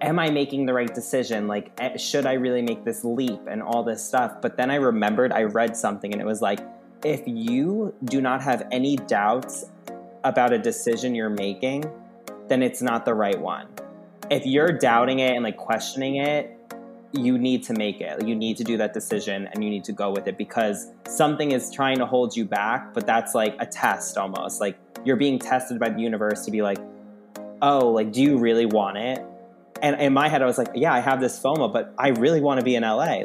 am I making the right decision? Like, eh, should I really make this leap and all this stuff? But then I remembered I read something and it was like, if you do not have any doubts about a decision you're making, then it's not the right one. If you're doubting it and like questioning it, you need to make it. You need to do that decision and you need to go with it because something is trying to hold you back, but that's like a test almost. Like you're being tested by the universe to be like, oh, like, do you really want it? And in my head, I was like, yeah, I have this FOMO, but I really want to be in LA.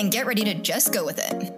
and get ready to just go with it.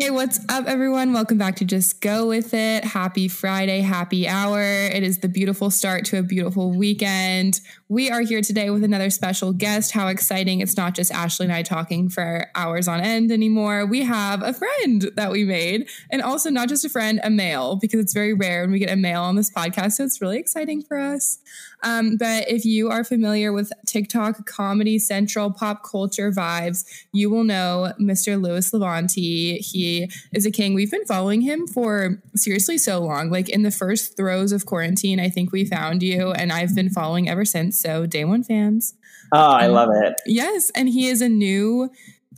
Hey, what's up, everyone? Welcome back to Just Go With It. Happy Friday, happy hour. It is the beautiful start to a beautiful weekend. We are here today with another special guest. How exciting! It's not just Ashley and I talking for hours on end anymore. We have a friend that we made, and also not just a friend, a male, because it's very rare when we get a male on this podcast. So it's really exciting for us. Um, but if you are familiar with TikTok comedy central pop culture vibes, you will know Mr. Louis Levanti. He is a king. We've been following him for seriously so long. Like in the first throes of quarantine, I think we found you, and I've been following ever since. So day one fans. Oh, I love um, it. Yes, and he is a new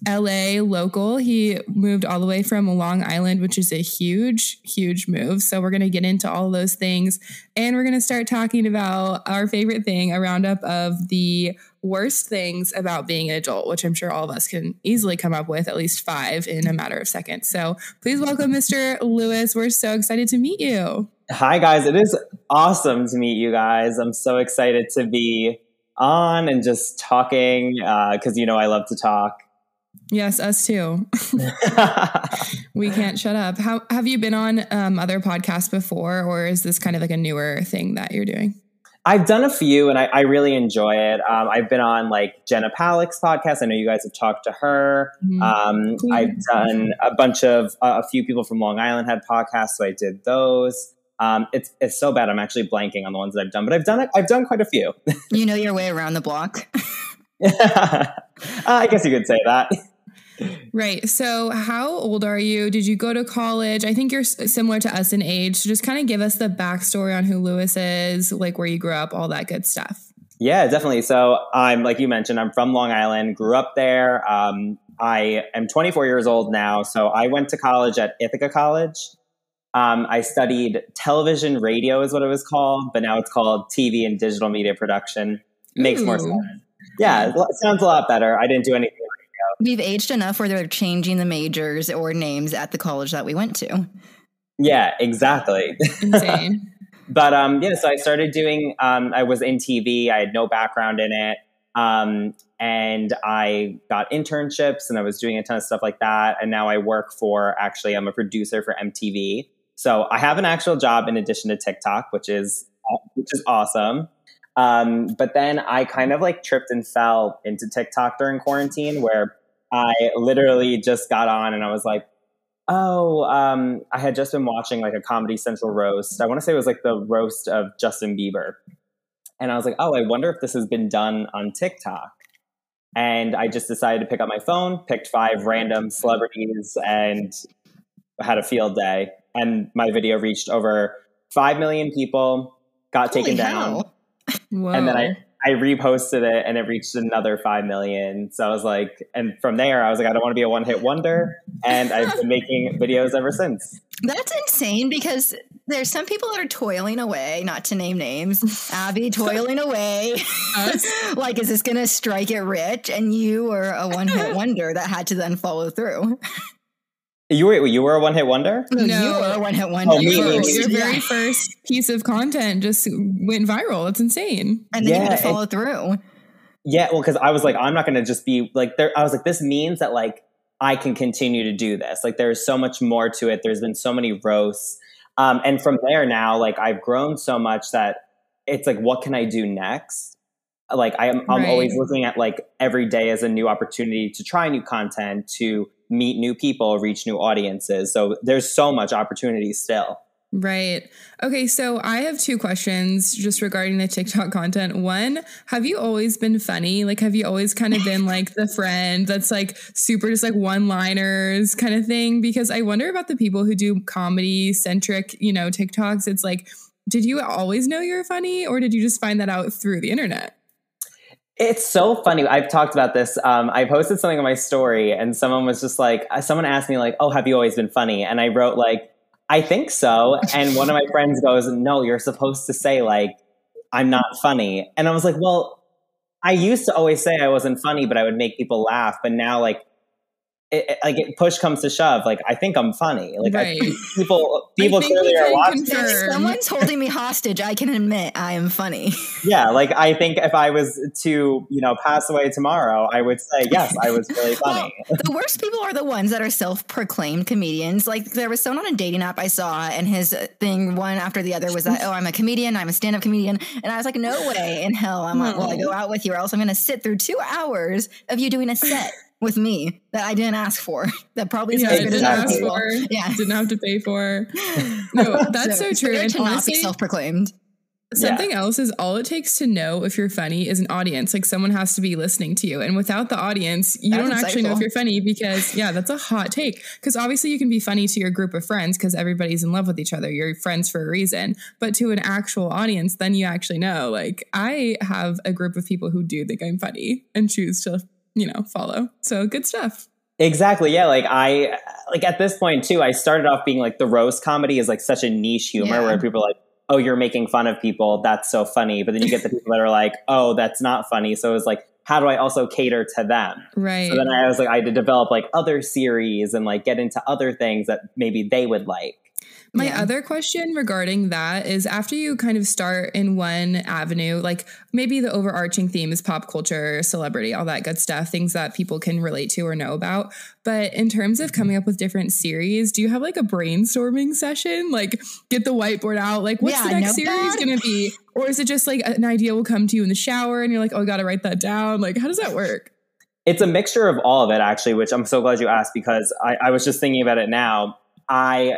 LA local. He moved all the way from Long Island, which is a huge, huge move. So we're going to get into all those things and we're going to start talking about our favorite thing, a roundup of the worst things about being an adult, which I'm sure all of us can easily come up with at least five in a matter of seconds. So please welcome Mr. Lewis. We're so excited to meet you. Hi, guys. It is awesome to meet you guys. I'm so excited to be on and just talking because, uh, you know, I love to talk. Yes, us too. we can't shut up. How have you been on um, other podcasts before, or is this kind of like a newer thing that you're doing? I've done a few, and I, I really enjoy it. Um, I've been on like Jenna Palik's podcast. I know you guys have talked to her. Mm-hmm. Um, I've done a bunch of uh, a few people from Long Island had podcasts, so I did those. Um, it's it's so bad. I'm actually blanking on the ones that I've done, but I've done it. I've done quite a few. you know your way around the block. uh, I guess you could say that. Right. So, how old are you? Did you go to college? I think you're similar to us in age. So, just kind of give us the backstory on who Lewis is, like where you grew up, all that good stuff. Yeah, definitely. So, I'm like you mentioned, I'm from Long Island, grew up there. Um, I am 24 years old now. So, I went to college at Ithaca College. Um, I studied television radio, is what it was called, but now it's called TV and digital media production. Makes Ooh. more sense. Yeah, it sounds a lot better. I didn't do anything We've aged enough where they're changing the majors or names at the college that we went to. Yeah, exactly. Insane. but um, yeah, so I started doing. Um, I was in TV. I had no background in it, um, and I got internships, and I was doing a ton of stuff like that. And now I work for. Actually, I'm a producer for MTV. So I have an actual job in addition to TikTok, which is which is awesome. Um, but then I kind of like tripped and fell into TikTok during quarantine, where I literally just got on and I was like, oh, um, I had just been watching like a Comedy Central roast. I want to say it was like the roast of Justin Bieber. And I was like, oh, I wonder if this has been done on TikTok. And I just decided to pick up my phone, picked five random celebrities, and had a field day. And my video reached over 5 million people, got Holy taken down. Whoa. And then I, I reposted it and it reached another 5 million. So I was like, and from there, I was like, I don't want to be a one hit wonder. And I've been making videos ever since. That's insane because there's some people that are toiling away, not to name names, Abby toiling away. like, is this going to strike it rich? And you were a one hit wonder that had to then follow through. You were you were a one hit wonder. No, you were a one hit wonder. Oh, me, me, me. Your very first piece of content just went viral. It's insane. And then yeah, you had to follow it, through. Yeah, well, because I was like, I'm not going to just be like there. I was like, this means that like I can continue to do this. Like, there's so much more to it. There's been so many roasts. Um, and from there now, like I've grown so much that it's like, what can I do next? Like I am, I'm Right. always looking at like every day as a new opportunity to try new content, to meet new people, reach new audiences. So there's so much opportunity still. Right. Okay. So I have two questions just regarding the TikTok content. One, have you always been funny? Like, have you always kind of been like the friend that's like super just like one liners kind of thing? Because I wonder about the people who do comedy centric, you know, TikToks. It's like, did you always know you're funny or did you just find that out through the internet? It's so funny. I've talked about this. Um, I posted something on my story, and someone was just like, uh, someone asked me like, "Oh, have you always been funny?" And I wrote like, "I think so." And one of my friends goes, "No, you're supposed to say like, I'm not funny." And I was like, "Well, I used to always say I wasn't funny, but I would make people laugh. But now, like, it, it- like it, push comes to shove, like I think I'm funny. Like Right. think people, people I think clearly are watching. If someone's holding me hostage, I can admit I am funny. Yeah, like I think if I was to, you know, pass away tomorrow, I would say yes, I was really funny. the worst people are the ones that are self-proclaimed comedians. Like there was someone on a dating app I saw, and his thing one after the other was that, "Oh, I'm a comedian. I'm a stand-up comedian," and I was like, "No way in hell I'm like, well, I go out with you, or else I'm going to sit through two hours of you doing a set with me that I didn't ask for. That probably is Yeah, as I good didn't other ask for, Yeah. didn't have to pay for. No, that's so, it's true. better And to not be self-proclaimed. Something else is all it takes to know if you're funny is an audience. Like someone has to be listening to you. And without the audience, you That's don't actually know if you're funny because, yeah, that's a hot take. Because obviously you can be funny to your group of friends because everybody's in love with each other. You're friends for a reason. But to an actual audience, then you actually know. Like I have a group of people who do think I'm funny and choose to, you know, follow. So good stuff. Exactly. Yeah. Like I, like at this point too, I started off being like the roast comedy is like such a niche humor Yeah. where people are like, oh, you're making fun of people. That's so funny. But then you get the people that are like, oh, that's not funny. So it's like, how do I also cater to them? Right. So then I was like, I had to develop like other series and like get into other things that maybe they would like. My Yeah. other question regarding that is after you kind of start in one avenue, like maybe the overarching theme is pop culture, celebrity, all that good stuff, things that people can relate to or know about. But in terms of coming mm-hmm. up with different series, do you have like a brainstorming session? Like get the whiteboard out, like what's the next series going to be? Or is it just like an idea will come to you in the shower and you're like, oh, I got to write that down? Like, how does that work? It's a mixture of all of it, actually, which I'm so glad you asked because I, I was just thinking about it now. I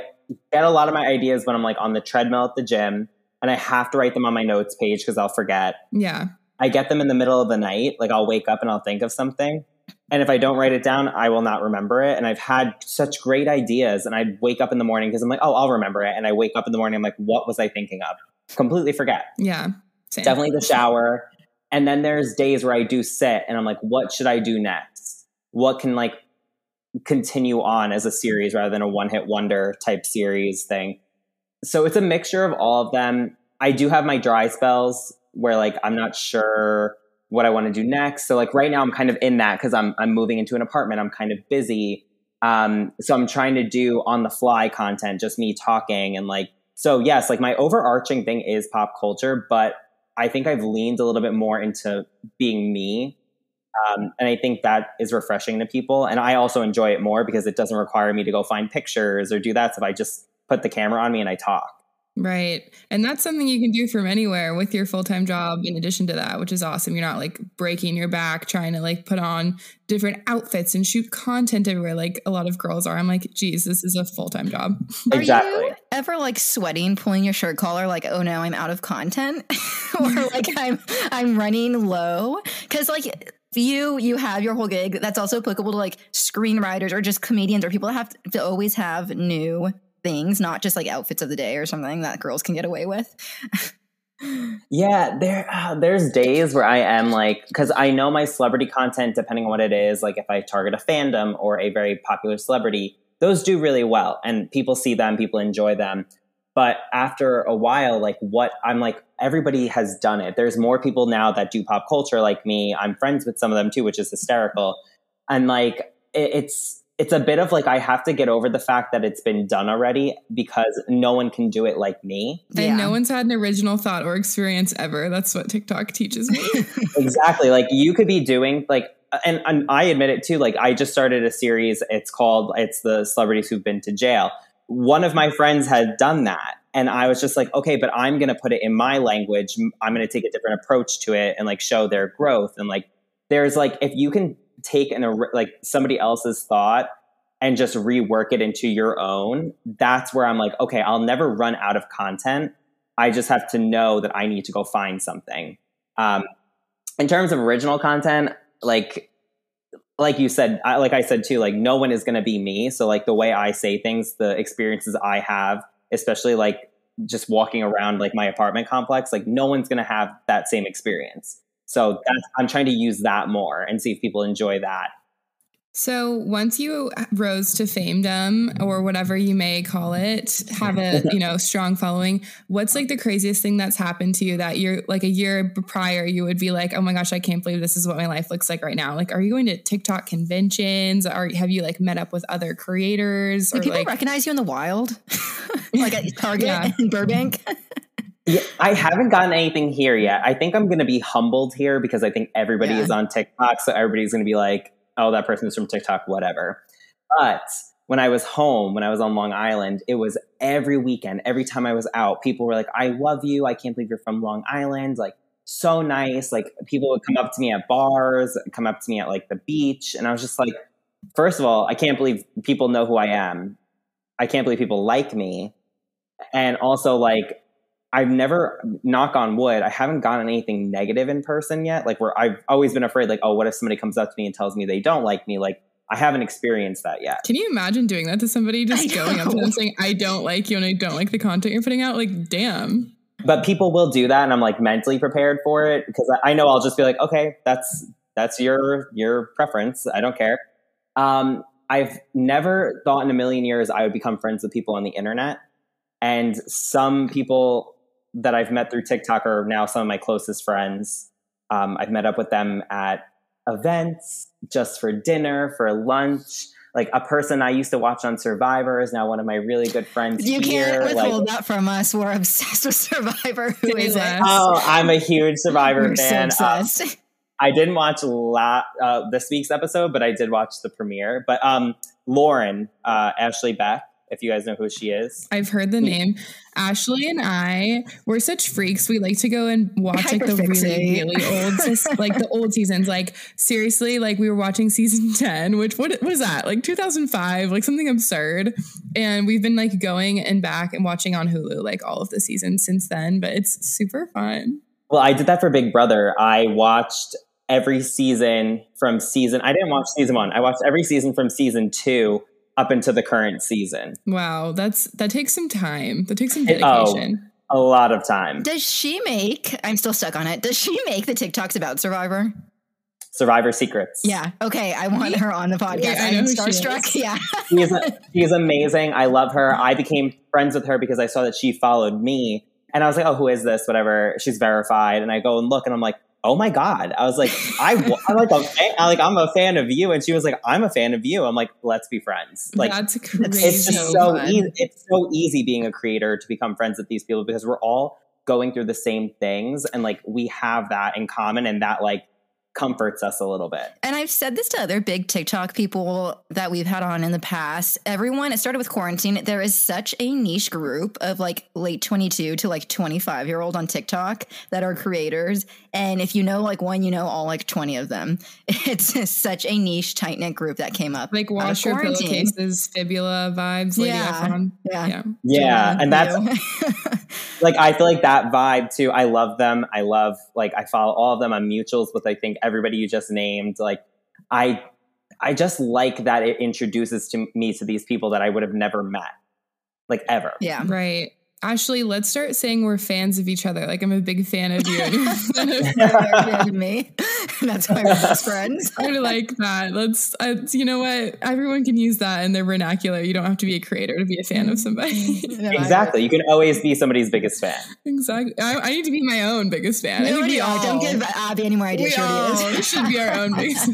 get a lot of my ideas when I'm like on the treadmill at the gym and I have to write them on my notes page because I'll forget. Yeah. I get them in the middle of the night. Like I'll wake up and I'll think of something. And if I don't write it down, I will not remember it. And I've had such great ideas. And I'd wake up in the morning because I'm like, oh, I'll remember it. And I wake up in the morning, I'm like, what was I thinking of? Completely forget. Yeah. Same. Definitely the shower. And then there's days where I do sit and I'm like, what should I do next? What can like continue on as a series rather than a one hit wonder type series thing? So it's a mixture of all of them. I do have my dry spells where like I'm not sure what I want to do next. So like right now I'm kind of in that because I'm I'm moving into an apartment. I'm kind of busy. Um, so I'm trying to do on the fly content, just me talking and like so yes, like my overarching thing is pop culture, but I think I've leaned a little bit more into being me. Um, and I think that is refreshing to people. And I also enjoy it more because it doesn't require me to go find pictures or do that stuff. I just put the camera on me and I talk. Right. And that's something you can do from anywhere with your full time job in addition to that, which is awesome. You're not like breaking your back trying to like put on different outfits and shoot content everywhere like a lot of girls are. I'm like, geez, this is a full time job. Are you ever like sweating, pulling your shirt collar, like, oh no, I'm out of content, or like I'm I'm running low? Because like you you have your whole gig. That's also applicable to like screenwriters or just comedians or people that have to always have new things, not just like outfits of the day or something that girls can get away with. Yeah, there uh, there's days where I am like because I know my celebrity content, depending on what it is, like if I target a fandom or a very popular celebrity, those do really well, and people see them, people enjoy them. But after a while, like what I'm like, everybody has done it. There's more people now that do pop culture like me. I'm friends with some of them too, which is hysterical. And like it, it's it's a bit of like I have to get over the fact that it's been done already because no one can do it like me. And Yeah. no one's had an original thought or experience ever. That's what TikTok teaches me. exactly like you could be doing like and, and i admit it too like i just started a series it's called it's the celebrities who've been to jail one of my friends had done that. And I was just like, okay, but I'm going to put it in my language. I'm going to take a different approach to it and like show their growth. And like, there's like, if you can take an, like somebody else's thought and just rework it into your own, that's where I'm like, okay, I'll never run out of content. I just have to know that I need to go find something. Um, in terms of original content, like like you said, I, like I said too, like no one is going to be me. So like the way I say things, the experiences I have, especially like just walking around like my apartment complex, like no one's going to have that same experience. So I'm trying to use that more and see if people enjoy that. So once you rose to famedom or whatever you may call it, have a you know strong following. What's like the craziest thing that's happened to you that you're like a year prior you would be like, oh my gosh, I can't believe this is what my life looks like right now. Like, are you going to TikTok conventions? Or have you like met up with other creators? Do people like, recognize you in the wild, like at Target yeah. in Burbank? Yeah, I haven't gotten anything here yet. I think I'm going to be humbled here because I think everybody yeah. is on TikTok, so everybody's going to be like oh, that person is from TikTok, whatever. But when I was home, when I was on Long Island, it was every weekend, every time I was out, people were like, I love you. I can't believe you're from Long Island. Like, so nice. Like, people would come up to me at bars, come up to me at like the beach. And I was just like, first of all, I can't believe people know who I am. I can't believe people like me. And also, like, I've never, knock on wood, I haven't gotten anything negative in person yet. Like where I've always been afraid, like, oh, what if somebody comes up to me and tells me they don't like me? Like I haven't experienced that yet. Can you imagine doing that to somebody just going up to them saying, I don't like you and I don't like the content you're putting out? Like, damn. But people will do that, and I'm like mentally prepared for it because I know I'll just be like, okay, that's that's your your preference. I don't care. Um, I've never thought in a million years I would become friends with people on the internet. And some people that I've met through TikTok are now some of my closest friends. Um, I've met up with them at events, just for dinner, for lunch. Like a person I used to watch on Survivor is now one of my really good friends. You here. can't withhold like, that from us. We're obsessed with Survivor. Who is it? Oh, I'm a huge Survivor We're fan. So um, I didn't watch la- uh, this week's episode, but I did watch the premiere. But um, Lauren, uh, Ashley Beck, if you guys know who she is. I've heard the hmm. name. Ashley and I, we're such freaks. We like to go and watch like the really, really old, like the old seasons. Like seriously, like we were watching season 10, which what, what is that? Like 2005, like something absurd. And we've been like going and back and watching on Hulu, like all of the seasons since then, but it's super fun. Well, I did that for Big Brother. I watched every season from season, I didn't watch season one. I watched every season from season two up into the current season. Wow, that's that takes some time. That takes some oh, dedication. oh, a lot of time. Does she make? I'm still stuck on it. Does she make the TikToks about Survivor? Survivor Secrets. Yeah. Okay. I want her on the podcast. Yeah, I am starstruck. Yeah. she's, she's amazing. I love her. I became friends with her because I saw that she followed me. And I was like, oh, who is this? Whatever. She's verified. And I go and look and I'm like, oh my god. I was like i i'm like a fan, I, like i'm a fan of you. And she was like i'm a fan of you. I'm like let's be friends. Like that's crazy it's just so easy it's so easy being a creator to become friends with these people because we're all going through the same things. And like we have that in common and that like comforts us a little bit. And I've said this to other big TikTok people that we've had on in the past. Everyone, it started with quarantine. There is such a niche group of like late 22 to like 25 year old on TikTok that are creators. And if you know like one, you know all like 20 of them. It's such a niche, tight knit group that came up. Like wash your pillowcases, fibula vibes, Lady yeah. Yeah. Yeah. yeah. And that's like, I feel like that vibe too. I love them. I love, like, I follow all of them on mutuals with, I think, everybody you just named. Like, I, I just like that it introduces to me to these people that I would have never met, like ever. Yeah. Right. Ashley, let's start saying we're fans of each other. Like I'm a big fan of you. And you're fan of me. That's why we're best friends. I like that. Let's. Uh, you know what? Everyone can use that in their vernacular. You don't have to be a creator to be a fan of somebody. no, exactly. You can always be somebody's biggest fan. Exactly. I, I need to be my own biggest fan. No, I need all. Don't give Abby any more ideas. We all should be our own biggest.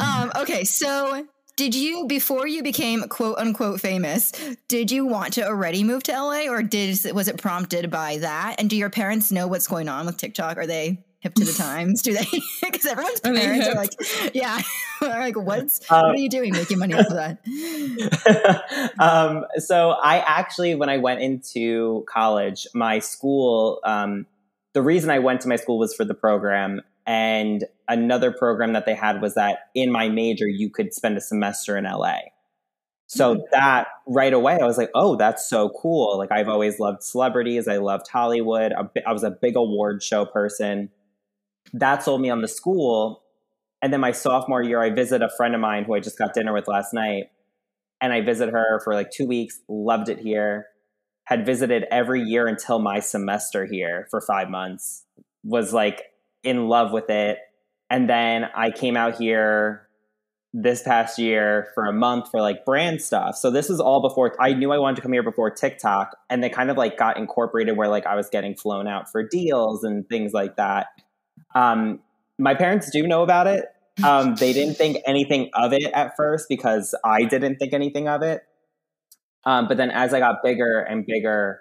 um, okay, so did you before you became quote unquote famous did you want to already move to la or did was it prompted by that and do your parents know what's going on with tiktok are they hip to the times? Do they? Because everyone's parents are like, yeah, like what's Um, what are you doing making money off of that? um, so I actually, when I went into college, my school, um, the reason I went to my school was for the program. And another program that they had was that in my major, you could spend a semester in LA. So mm-hmm. that right away, I was like, oh, that's so cool. Like, I've always loved celebrities. I loved Hollywood. I was a big award show person. That sold me on the school. And then my sophomore year, I visit a friend of mine who I just got dinner with last night. And I visit her for like two weeks, loved it here. Had visited every year until my semester here for five months, was like in love with it. And then I came out here this past year for a month for like brand stuff. So this is all before I knew I wanted to come here before TikTok and they kind of like got incorporated where like I was getting flown out for deals and things like that. Um, my parents do know about it. Um, they didn't think anything of it at first because I didn't think anything of it. Um, but then as I got bigger and bigger,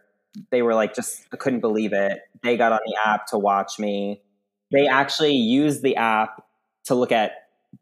they were like, just I couldn't believe it. They got on the app to watch me. They actually used the app to look at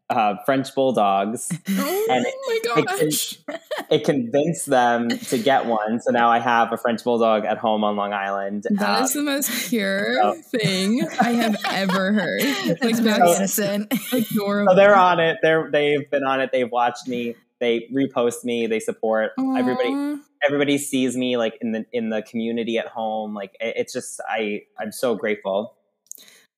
uh, French bulldogs. Oh And my it- gosh. It convinced them to get one. So now I have a French bulldog at home on Long Island. That Um, is the most pure so- thing I have ever heard. Like that's innocent. adorable. so they're on it. They're they've been on it. They've watched me. They repost me. They support everybody. Everybody sees me like in the in the community at home. Like it, it's just I I'm so grateful.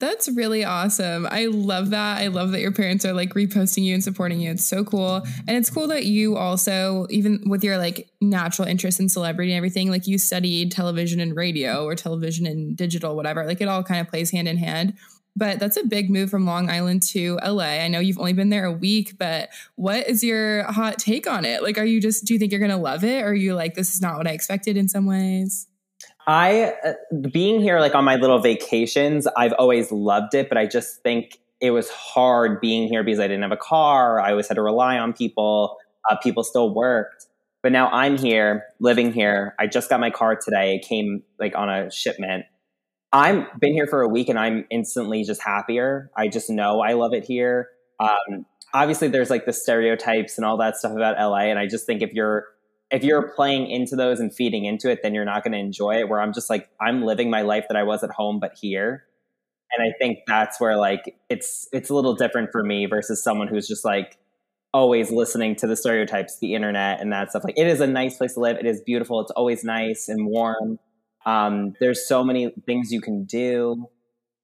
That's really awesome. I love that. I love that your parents are like reposting you and supporting you. It's so cool. And it's cool that you also, even with your like natural interest in celebrity and everything, like you studied television and radio or television and digital, whatever. Like it all kind of plays hand in hand. But that's a big move from Long Island to LA. I know you've only been there a week, but what is your hot take on it? Like, are you just, do you think you're going to love it? Or are you like, this is not what I expected in some ways? I uh, being here like on my little vacations, I've always loved it, but I just think it was hard being here because I didn't have a car. I always had to rely on people. Uh, people still worked, but now I'm here, living here. I just got my car today. It came like on a shipment. I'm been here for a week and I'm instantly just happier. I just know I love it here. Um, obviously, there's like the stereotypes and all that stuff about LA, and I just think if you're if you're playing into those and feeding into it, then you're not going to enjoy it. Where I'm just like, I'm living my life that I was at home, but here. And I think that's where like it's it's a little different for me versus someone who's just like always listening to the stereotypes, the internet, and that stuff. Like it is a nice place to live. It is beautiful. It's always nice and warm. Um, there's so many things you can do,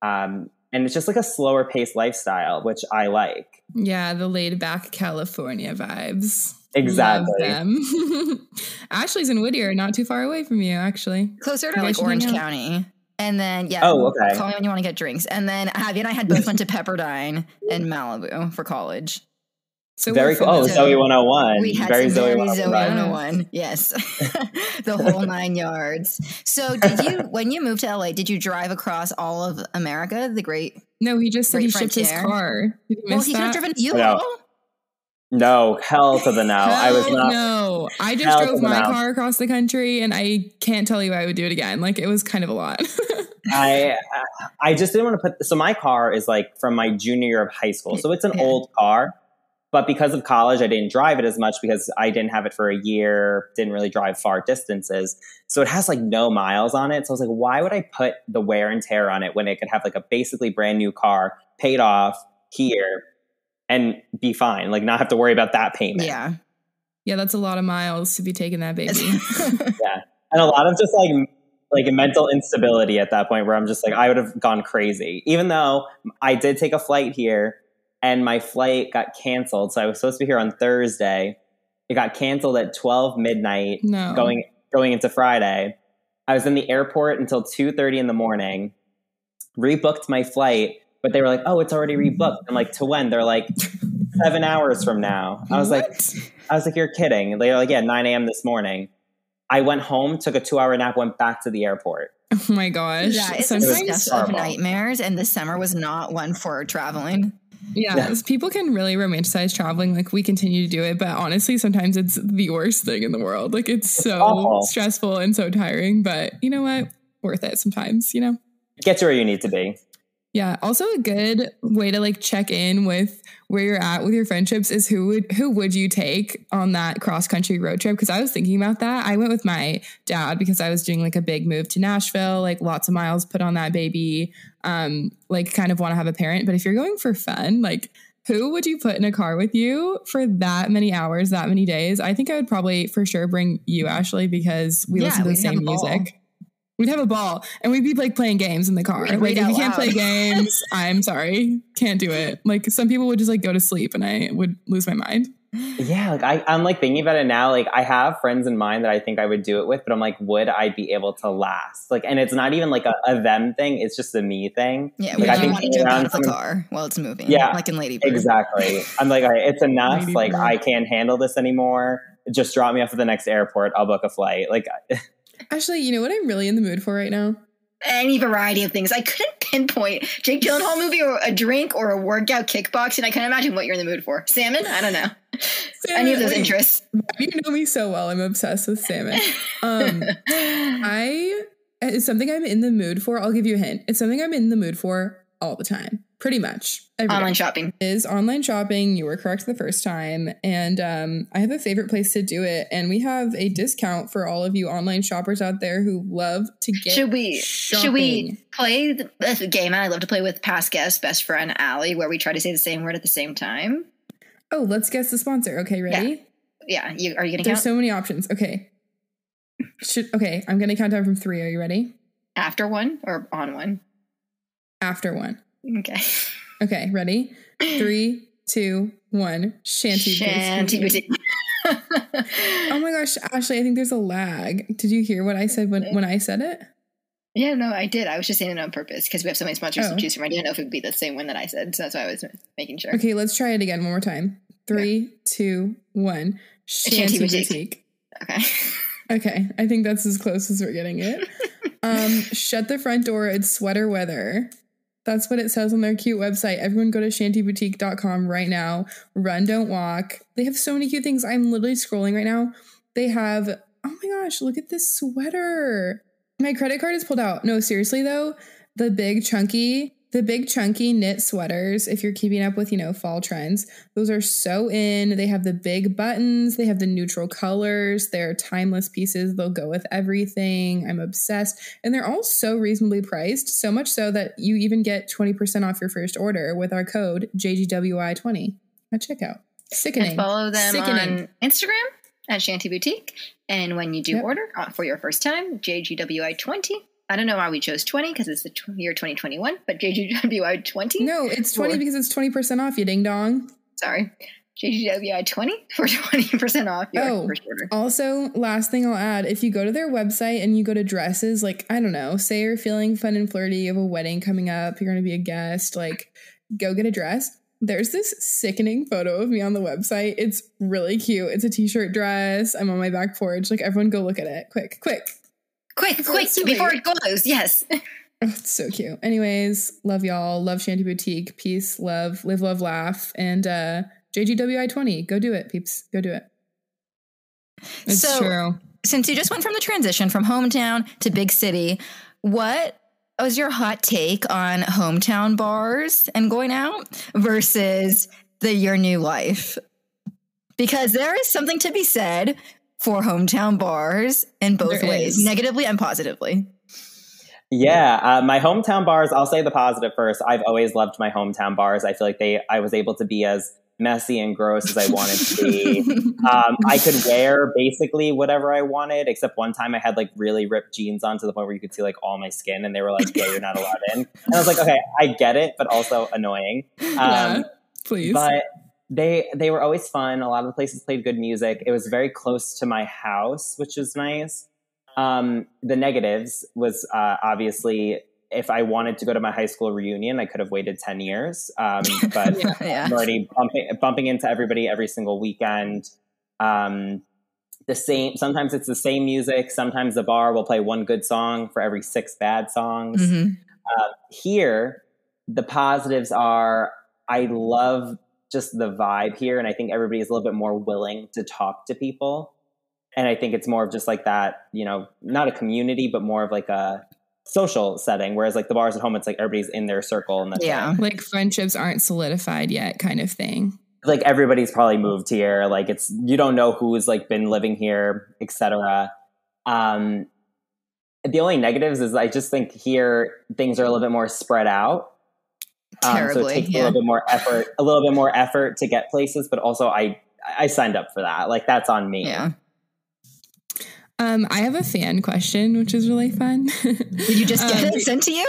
um, and it's just like a slower paced lifestyle, which I like. Yeah, the laid back California vibes. Exactly. Them. Ashley's in Whittier, not too far away from you, actually. Closer to Probably like Orange. County. And then yeah, Oh, okay. call me when you want to get drinks. And then Abby and I had both went to Pepperdine in Malibu for college. So Very we're cool. Oh, from the- Zoe 101. We had very some Zoe very 101 Zoe 101. Yes. the whole nine yards. So did you when you moved to LA, did you drive across all of America, the great No, he just said Great he shipped his car. Did you Well, miss he could have driven you Yeah. No, hell to the no. I was not. No, I just drove my no. car across the country, and I can't tell you I would do it again. Like it was kind of a lot. I I just didn't want to put. So my car is like from my junior year of high school, so it's an Yeah. old car. But because of college, I didn't drive it as much because I didn't have it for a year. Didn't really drive far distances, so it has like no miles on it. So I was like, why would I put the wear and tear on it when it could have like a basically brand new car, paid off here, and be fine? Like not have to worry about that payment. Yeah. yeah, that's a lot of miles to be taking that baby. Yeah. And a lot of just like like mental instability at that point where I'm just like I would have gone crazy. Even though I did take a flight here and my flight got canceled. So I was supposed to be here on Thursday. It got canceled at 12 midnight no, going going into Friday. I was in the airport until 2:30 in the morning. Rebooked my flight, but they were like, "Oh, it's already rebooked." I'm like, "To when?" They're like, seven hours from now." I was like, I was like, "You're kidding!" They're like, "Yeah, 9 a.m. this morning." I went home, took a two-hour nap, went back to the airport. oh my gosh. Yeah, it's a Sometimes, stuff of nightmares, and the summer was not one for traveling. yeah, Yeah. people can really romanticize traveling. Like we continue to do it, but honestly, sometimes it's the worst thing in the world. Like it's so awful. stressful and so tiring. But you know what? Worth it sometimes. You know. Get you where you need to be. Yeah. Also a good way to like check in with where you're at with your friendships is who would who would you take on that cross country road trip? Because I was thinking about that. I went with my dad because I was doing like a big move to Nashville, like lots of miles put on that baby. Um, like kind of want to have a parent. But if you're going for fun, like who would you put in a car with you for that many hours, that many days? I think I would probably for sure bring you, Ashley, because we Yeah, listen to the same music. We'd have a ball and we'd be like playing games in the car. We'd Like if out you can't play games, I'm sorry, can't do it. Like some people would just like go to sleep and I would lose my mind. Yeah, like I, I'm like thinking about it now. Like I have friends in mind that I think I would do it with, but I'm like, would I be able to last? Like, and it's not even like a, a them thing; it's just a me thing. Yeah, Like, we I think want to jump around out of the someone- car while it's moving. Yeah, like in Lady Bird. Exactly. I'm like, all right, it's enough. Lady Like Bird. I can't handle this anymore. Just drop me off at the next airport. I'll book a flight. Like, Actually, you know what I'm really in the mood for right now? Any variety of things. I couldn't pinpoint Jake Gyllenhaal movie or a drink or a workout kickboxing. I can't imagine what you're in the mood for. Salmon? I don't know. Any of those interests. You know me so well. I'm obsessed with salmon. Um, I it's something I'm in the mood for. I'll give you a hint. It's something I'm in the mood for all the time, pretty much. Online shopping. is online shopping. You were correct the first time, and um, I have a favorite place to do it, and we have a discount for all of you online shoppers out there who love to get. Should we shopping. should we play the, game I love to play with past guest, best friend Allie, where we try to say the same word at the same time? Oh, let's guess the sponsor. Okay, ready? Yeah, you are you gonna There's count so many options. Okay. Should okay. I'm gonna count down from three. Are you ready? after one or on one? After one. Okay. Okay, ready? Three, two, one. Shanty. Shanty Boutique. boutique. Oh my gosh, Ashley, I think there's a lag. Did you hear what I said when, when I said it? Yeah, no, I did. I was just saying it on purpose because we have so many sponsors Oh. to choose from. I didn't know if it would be the same one that I said, so that's why I was making sure. Okay, let's try it again one more time. Three, two, one. Shanty, Shanty Boutique. Boutique. Okay. Okay, I think that's as close as we're getting it. um, shut the front door. It's sweater weather. That's what it says on their cute website. Everyone go to shantyboutique.com right now. Run, don't walk. They have so many cute things. I'm literally scrolling right now. They have, oh my gosh, look at this sweater. My credit card is pulled out. No, seriously though, the big chunky, the big chunky knit sweaters, if you're keeping up with, you know, fall trends, those are so in. They have the big buttons, they have the neutral colors, they're timeless pieces. They'll go with everything. I'm obsessed. And they're all so reasonably priced, so much so that you even get 20% off your first order with our code JGWI20 at checkout. Sickening. And follow them Sickening. on Instagram at Shanty Boutique. And when you do Yep. order uh, for your first time, JGWI20. I don't know why we chose 20 because it's the year 2021, but JGWI20. No, it's 20 Or- because it's 20% off, you ding dong. Sorry. JGWI20 for 20% off your Oh. first order. Also, last thing I'll add if you go to their website and you go to dresses, like, I don't know, say you're feeling fun and flirty, you have a wedding coming up, you're going to be a guest, like, go get a dress. There's this sickening photo of me on the website. It's really cute. It's a t shirt dress. I'm on my back porch. Like, everyone go look at it. Quick, quick. Quick, quick, sweet. before it goes. Yes. It's so cute. Anyways, love y'all. Love Shanty Boutique. Peace, love, live, love, laugh. And uh JGWI20. Go do it, peeps. Go do it. It's So- true. Since you just went from the transition from hometown to big city, what was your hot take on hometown bars and going out versus the your new life? Because there is something to be said for hometown bars in both There ways, is. negatively and positively. Yeah, uh, my hometown bars. I'll say the positive first. I've always loved my hometown bars. I feel like they. I was able to be as messy and gross as I wanted to be. um, I could wear basically whatever I wanted, except one time I had like really ripped jeans on to the point where you could see like all my skin, and they were like, "Yeah, you're not allowed in." And I was like, "Okay, I get it, but also annoying." Um, yeah, please. but they they were always fun. A lot of the places played good music. It was very close to my house, which was nice. Um, the negatives was uh, obviously if I wanted to go to my high school reunion, I could have waited ten years. Um, but Yeah. Yeah. I'm already bumping bumping into everybody every single weekend. Um, the same. Sometimes it's the same music. Sometimes the bar will play one good song for every six bad songs Mhm. here the positives are i love just the vibe here and i think everybody is a little bit more willing to talk to people and i think it's more of just like that you know not a community but more of like a social setting. Whereas like the bars at home, it's like everybody's in their circle and that's Yeah. it. Like friendships aren't solidified yet, kind of thing. like everybody's probably moved here. Like it's you don't know who's like been living here, etc. Um, the only negatives is I just think here things are a little bit more spread out. Um, so it Terribly, takes a little bit more effort, a little bit more effort to get places, but also I I signed up for that. Like that's on me. Yeah. Um, I have a fan question, which is really fun. Did you just get Um, it sent to you?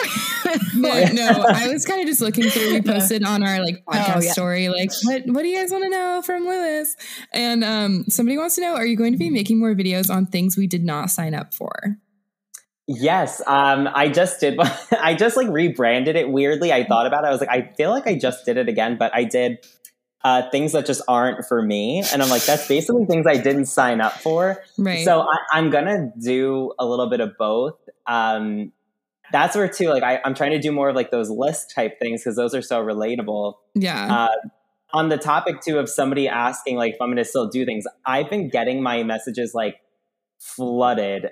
no, no, I was kind of just looking through. We posted on our like podcast Oh, yeah. story, like what what do you guys want to know from Lewis? And um, somebody wants to know: Are you going to be making more videos on things we did not sign up for? Yes, um, I just did. I just like rebranded it weirdly. I thought about it. I was like, I feel like I just did it again, but I did uh, things that just aren't for me, and I'm like, that's basically things I didn't sign up for. Right. So I, I'm gonna do a little bit of both. Um, that's where too, like I, I'm trying to do more of like those list type things because those are so relatable. yeah. Uh, on the topic too of somebody asking like if I'm gonna still do things, I've been getting my messages like flooded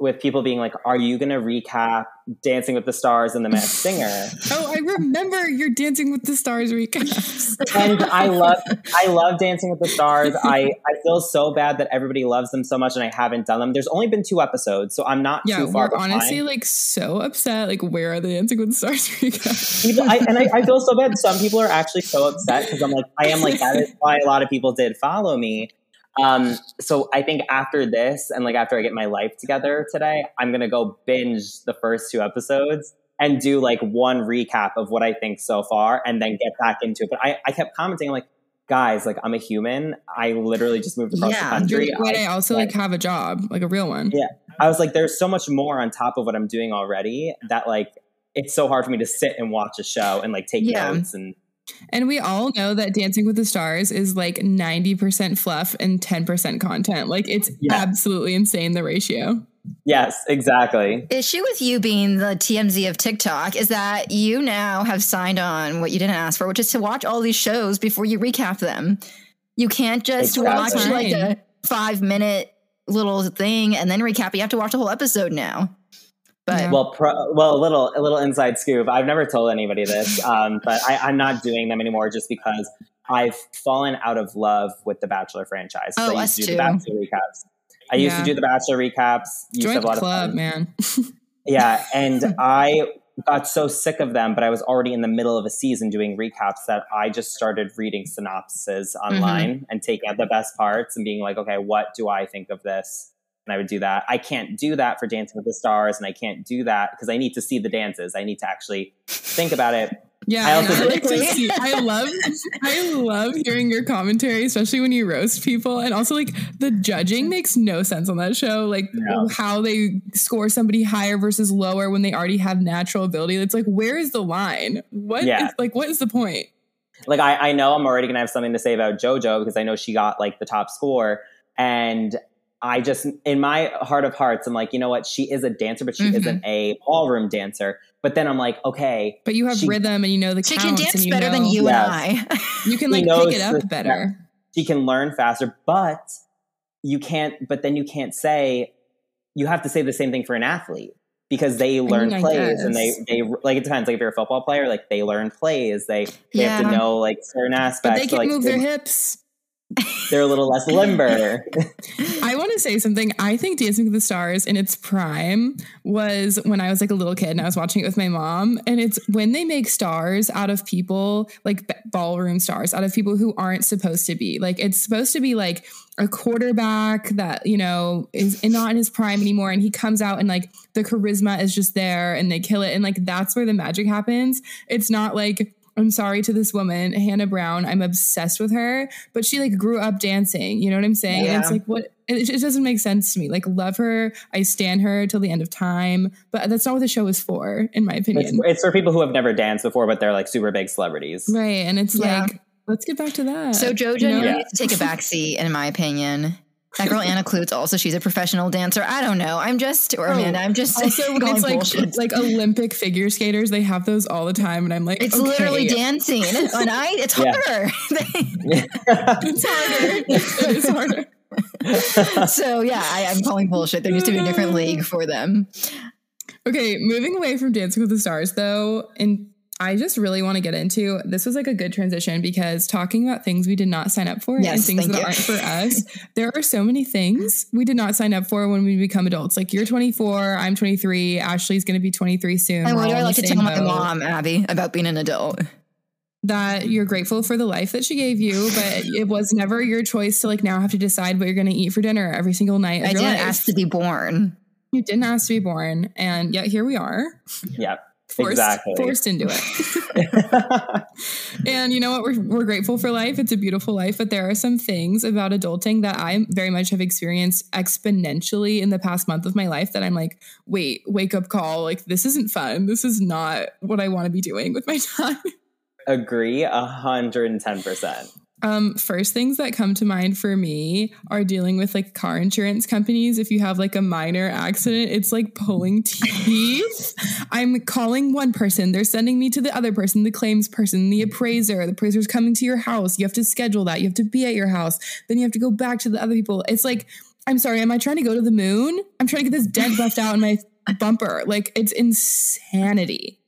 with people being like, "Are you gonna recap Dancing with the Stars and The Masked Singer?" oh, I remember your Dancing with the Stars recaps. and I love I love Dancing with the Stars. I, I feel so bad that everybody loves them so much and I haven't done them. There's only been two episodes, so I'm not yeah, too far we're behind. honestly like so upset. Like, where are the Dancing with the Stars recaps? people, I, and I, I feel so bad. Some people are actually so upset because I'm like, I am like, that is why a lot of people did follow me. Um, so I think after this and like after I get my life together today, I'm gonna go binge the first two episodes and do like one recap of what I think so far and then get back into it. But I, I kept commenting like, guys, like I'm a human. I literally just moved across Yeah, the country. Wait, I also like, like have a job, like a real one. Yeah. I was like, there's so much more on top of what I'm doing already that like it's so hard for me to sit and watch a show and like take Yeah. notes and And we all know that Dancing with the Stars is like 90% fluff and 10% content. Like it's Yeah. absolutely insane the ratio. yes, exactly. issue with you being the TMZ of TikTok is that you now have signed on what you didn't ask for, which is to watch all these shows before you recap them. You can't just Exactly. watch like a five minute little thing and then recap. You have to watch the whole episode now. But Yeah. Well, pro, well, a little, a little inside scoop. I've never told anybody this, um, but I, I'm not doing them anymore just because I've fallen out of love with the Bachelor franchise. Oh, I us used to do too. the Bachelor recaps. I used Yeah. to do the Bachelor recaps. Used to Join have a the lot of club, fun. man. Yeah, and I got so sick of them, but I was already in the middle of a season doing recaps that I just started reading synopses online and taking out the best parts and being like, okay, what do I think of this? And I would do that. I can't do that for Dancing with the Stars, and I can't do that because I need to see the dances. I need to actually think about it. Yeah, I also I like to see. I love, I love hearing your commentary, especially when you roast people, and also like the judging makes no sense on that show. Like No. how they score somebody higher versus lower when they already have natural ability. It's like where is the line? What is Yeah. like what is the point? Like I, I know I'm already gonna have something to say about JoJo because I know she got like the top score, and I just in my heart of hearts, I'm like, you know what? She is a dancer, but she Mhm. isn't a ballroom dancer. But then I'm like, okay, But you have She- rhythm and you know the she can dance and you better than you Yes. and I. You can like pick it up the- better. she can learn faster, but you can't, but then you can't say, you have to say the same thing for an athlete because they learn I plays and they, they, like, it depends. Like, if you're a football player, like, they learn plays, they, they have to know, like, certain But aspects. they so, can like, move their hips. They're a little less limber. I want to say something. I think Dancing with the Stars in its prime was when I was like a little kid and I was watching it with my mom. And it's when they make stars out of people, like ballroom stars, out of people who aren't supposed to be. Like it's supposed to be like a quarterback that, you know, is not in his prime anymore. And he comes out and like the charisma is just there and they kill it. And like that's where the magic happens. It's not like, I'm sorry to this woman, Hannah Brown. I'm obsessed with her, but she like grew up dancing. You know what I'm saying? And it's like what it, it doesn't make sense to me. Like love her, I stand her till the end of time, but that's not what the show is for, in my opinion. it's for people who have never danced before, but they're like super big celebrities. right? And it's Yeah. like let's get back to that. So JoJo you know? Yeah. needs to take a back seat, in my opinion. That girl Anna Kloots also she's a professional dancer. I don't know. I'm just or Oh, Amanda. I'm just Also, when it's like bullshit. like Olympic figure skaters, they have those all the time, and I'm like, it's okay, literally dancing. And I it's Yeah. harder. It's harder. it is harder. so yeah, I, I'm calling bullshit. There needs to be a different league for them. Okay, moving away from Dancing with the Stars though, and I just really want to get into this was like a good transition because talking about things we did not sign up for Yes, and things that you. aren't for us. There are so many things we did not sign up for when we become adults. Like you're 24, I'm 23, Ashley's going to be 23 soon. And We're what do I in like to same tell my mom, Abby, about being an adult? that you're grateful for the life that she gave you, but it was never your choice to like now have to decide what you're going to eat for dinner every single night. Of I didn't life. ask to be born. You didn't ask to be born, and yet here we are, Yeah forced, exactly. forced into it. and you know what? We're, we're grateful for life. It's a beautiful life, but there are some things about adulting that I very much have experienced exponentially in the past month of my life that I'm like, wait, wake up call. Like, this isn't fun. This is not what I want to be doing with my time. Agree 110%. Um, first things that come to mind for me are dealing with like car insurance companies. If you have like a minor accident, it's like pulling teeth. I'm calling one person, they're sending me to the other person, the claims person, the appraiser. The appraiser's coming to your house. You have to schedule that. You have to be at your house. Then you have to go back to the other people. It's like, I'm sorry, am I trying to go to the moon? I'm trying to get this dent left out in my bumper. Like it's insanity.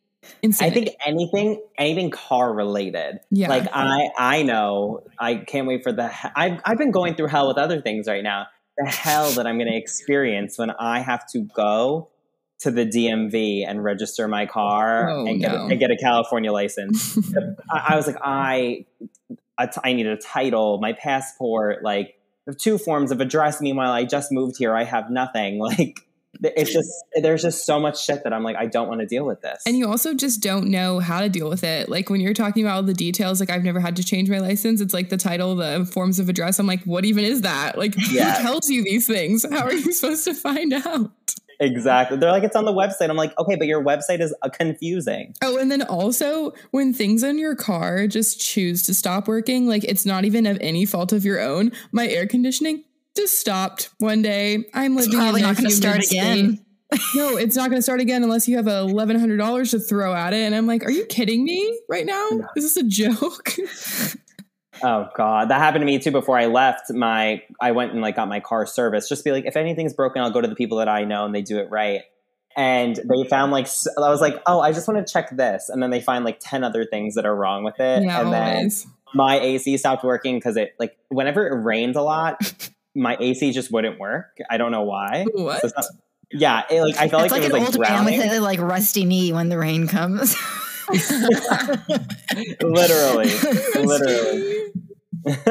I think anything, anything car related. Yeah. Like I, I know. I can't wait for the. I've, I've been going through hell with other things right now. The hell that I'm going to experience when I have to go to the DMV and register my car Oh, and, get no. a, and get a California license. I, I was like, I, I, t- I need a title, my passport, like two forms of address. Meanwhile, I just moved here. I have nothing. Like it's just there's just so much shit that I'm like, I don't want to deal with this. And you also just don't know how to deal with it. Like when you're talking about all the details, like I've never had to change my license. It's like the title, the forms of address. I'm like, what even is that? Like Yeah. who tells you these things? How are you supposed to find out? Exactly. They're like, it's on the website. I'm like, okay, but your website is uh, confusing. Oh, and then also when things in your car just choose to stop working, like it's not even of any fault of your own. My air conditioning just stopped one day. I'm It's living probably in a not going to start humid state. again. No, it's not going to start again unless you have eleven hundred dollars to throw at it. And I'm like, are you kidding me right now? Is this a joke? Oh god, that happened to me too. Before I left, my I went and like got my car serviced. Just be like, if anything's broken, I'll go to the people that I know and they do it right. And they found like I was like, oh, I just want to check this, and then they find like ten other things that are wrong with it. yeah, and then my AC stopped working because it like whenever it rains a lot, my AC just wouldn't work. I don't know why. What? So not- yeah, it, like I felt It's like, like, it an was like old man with a like rusty knee when the rain comes. literally, literally.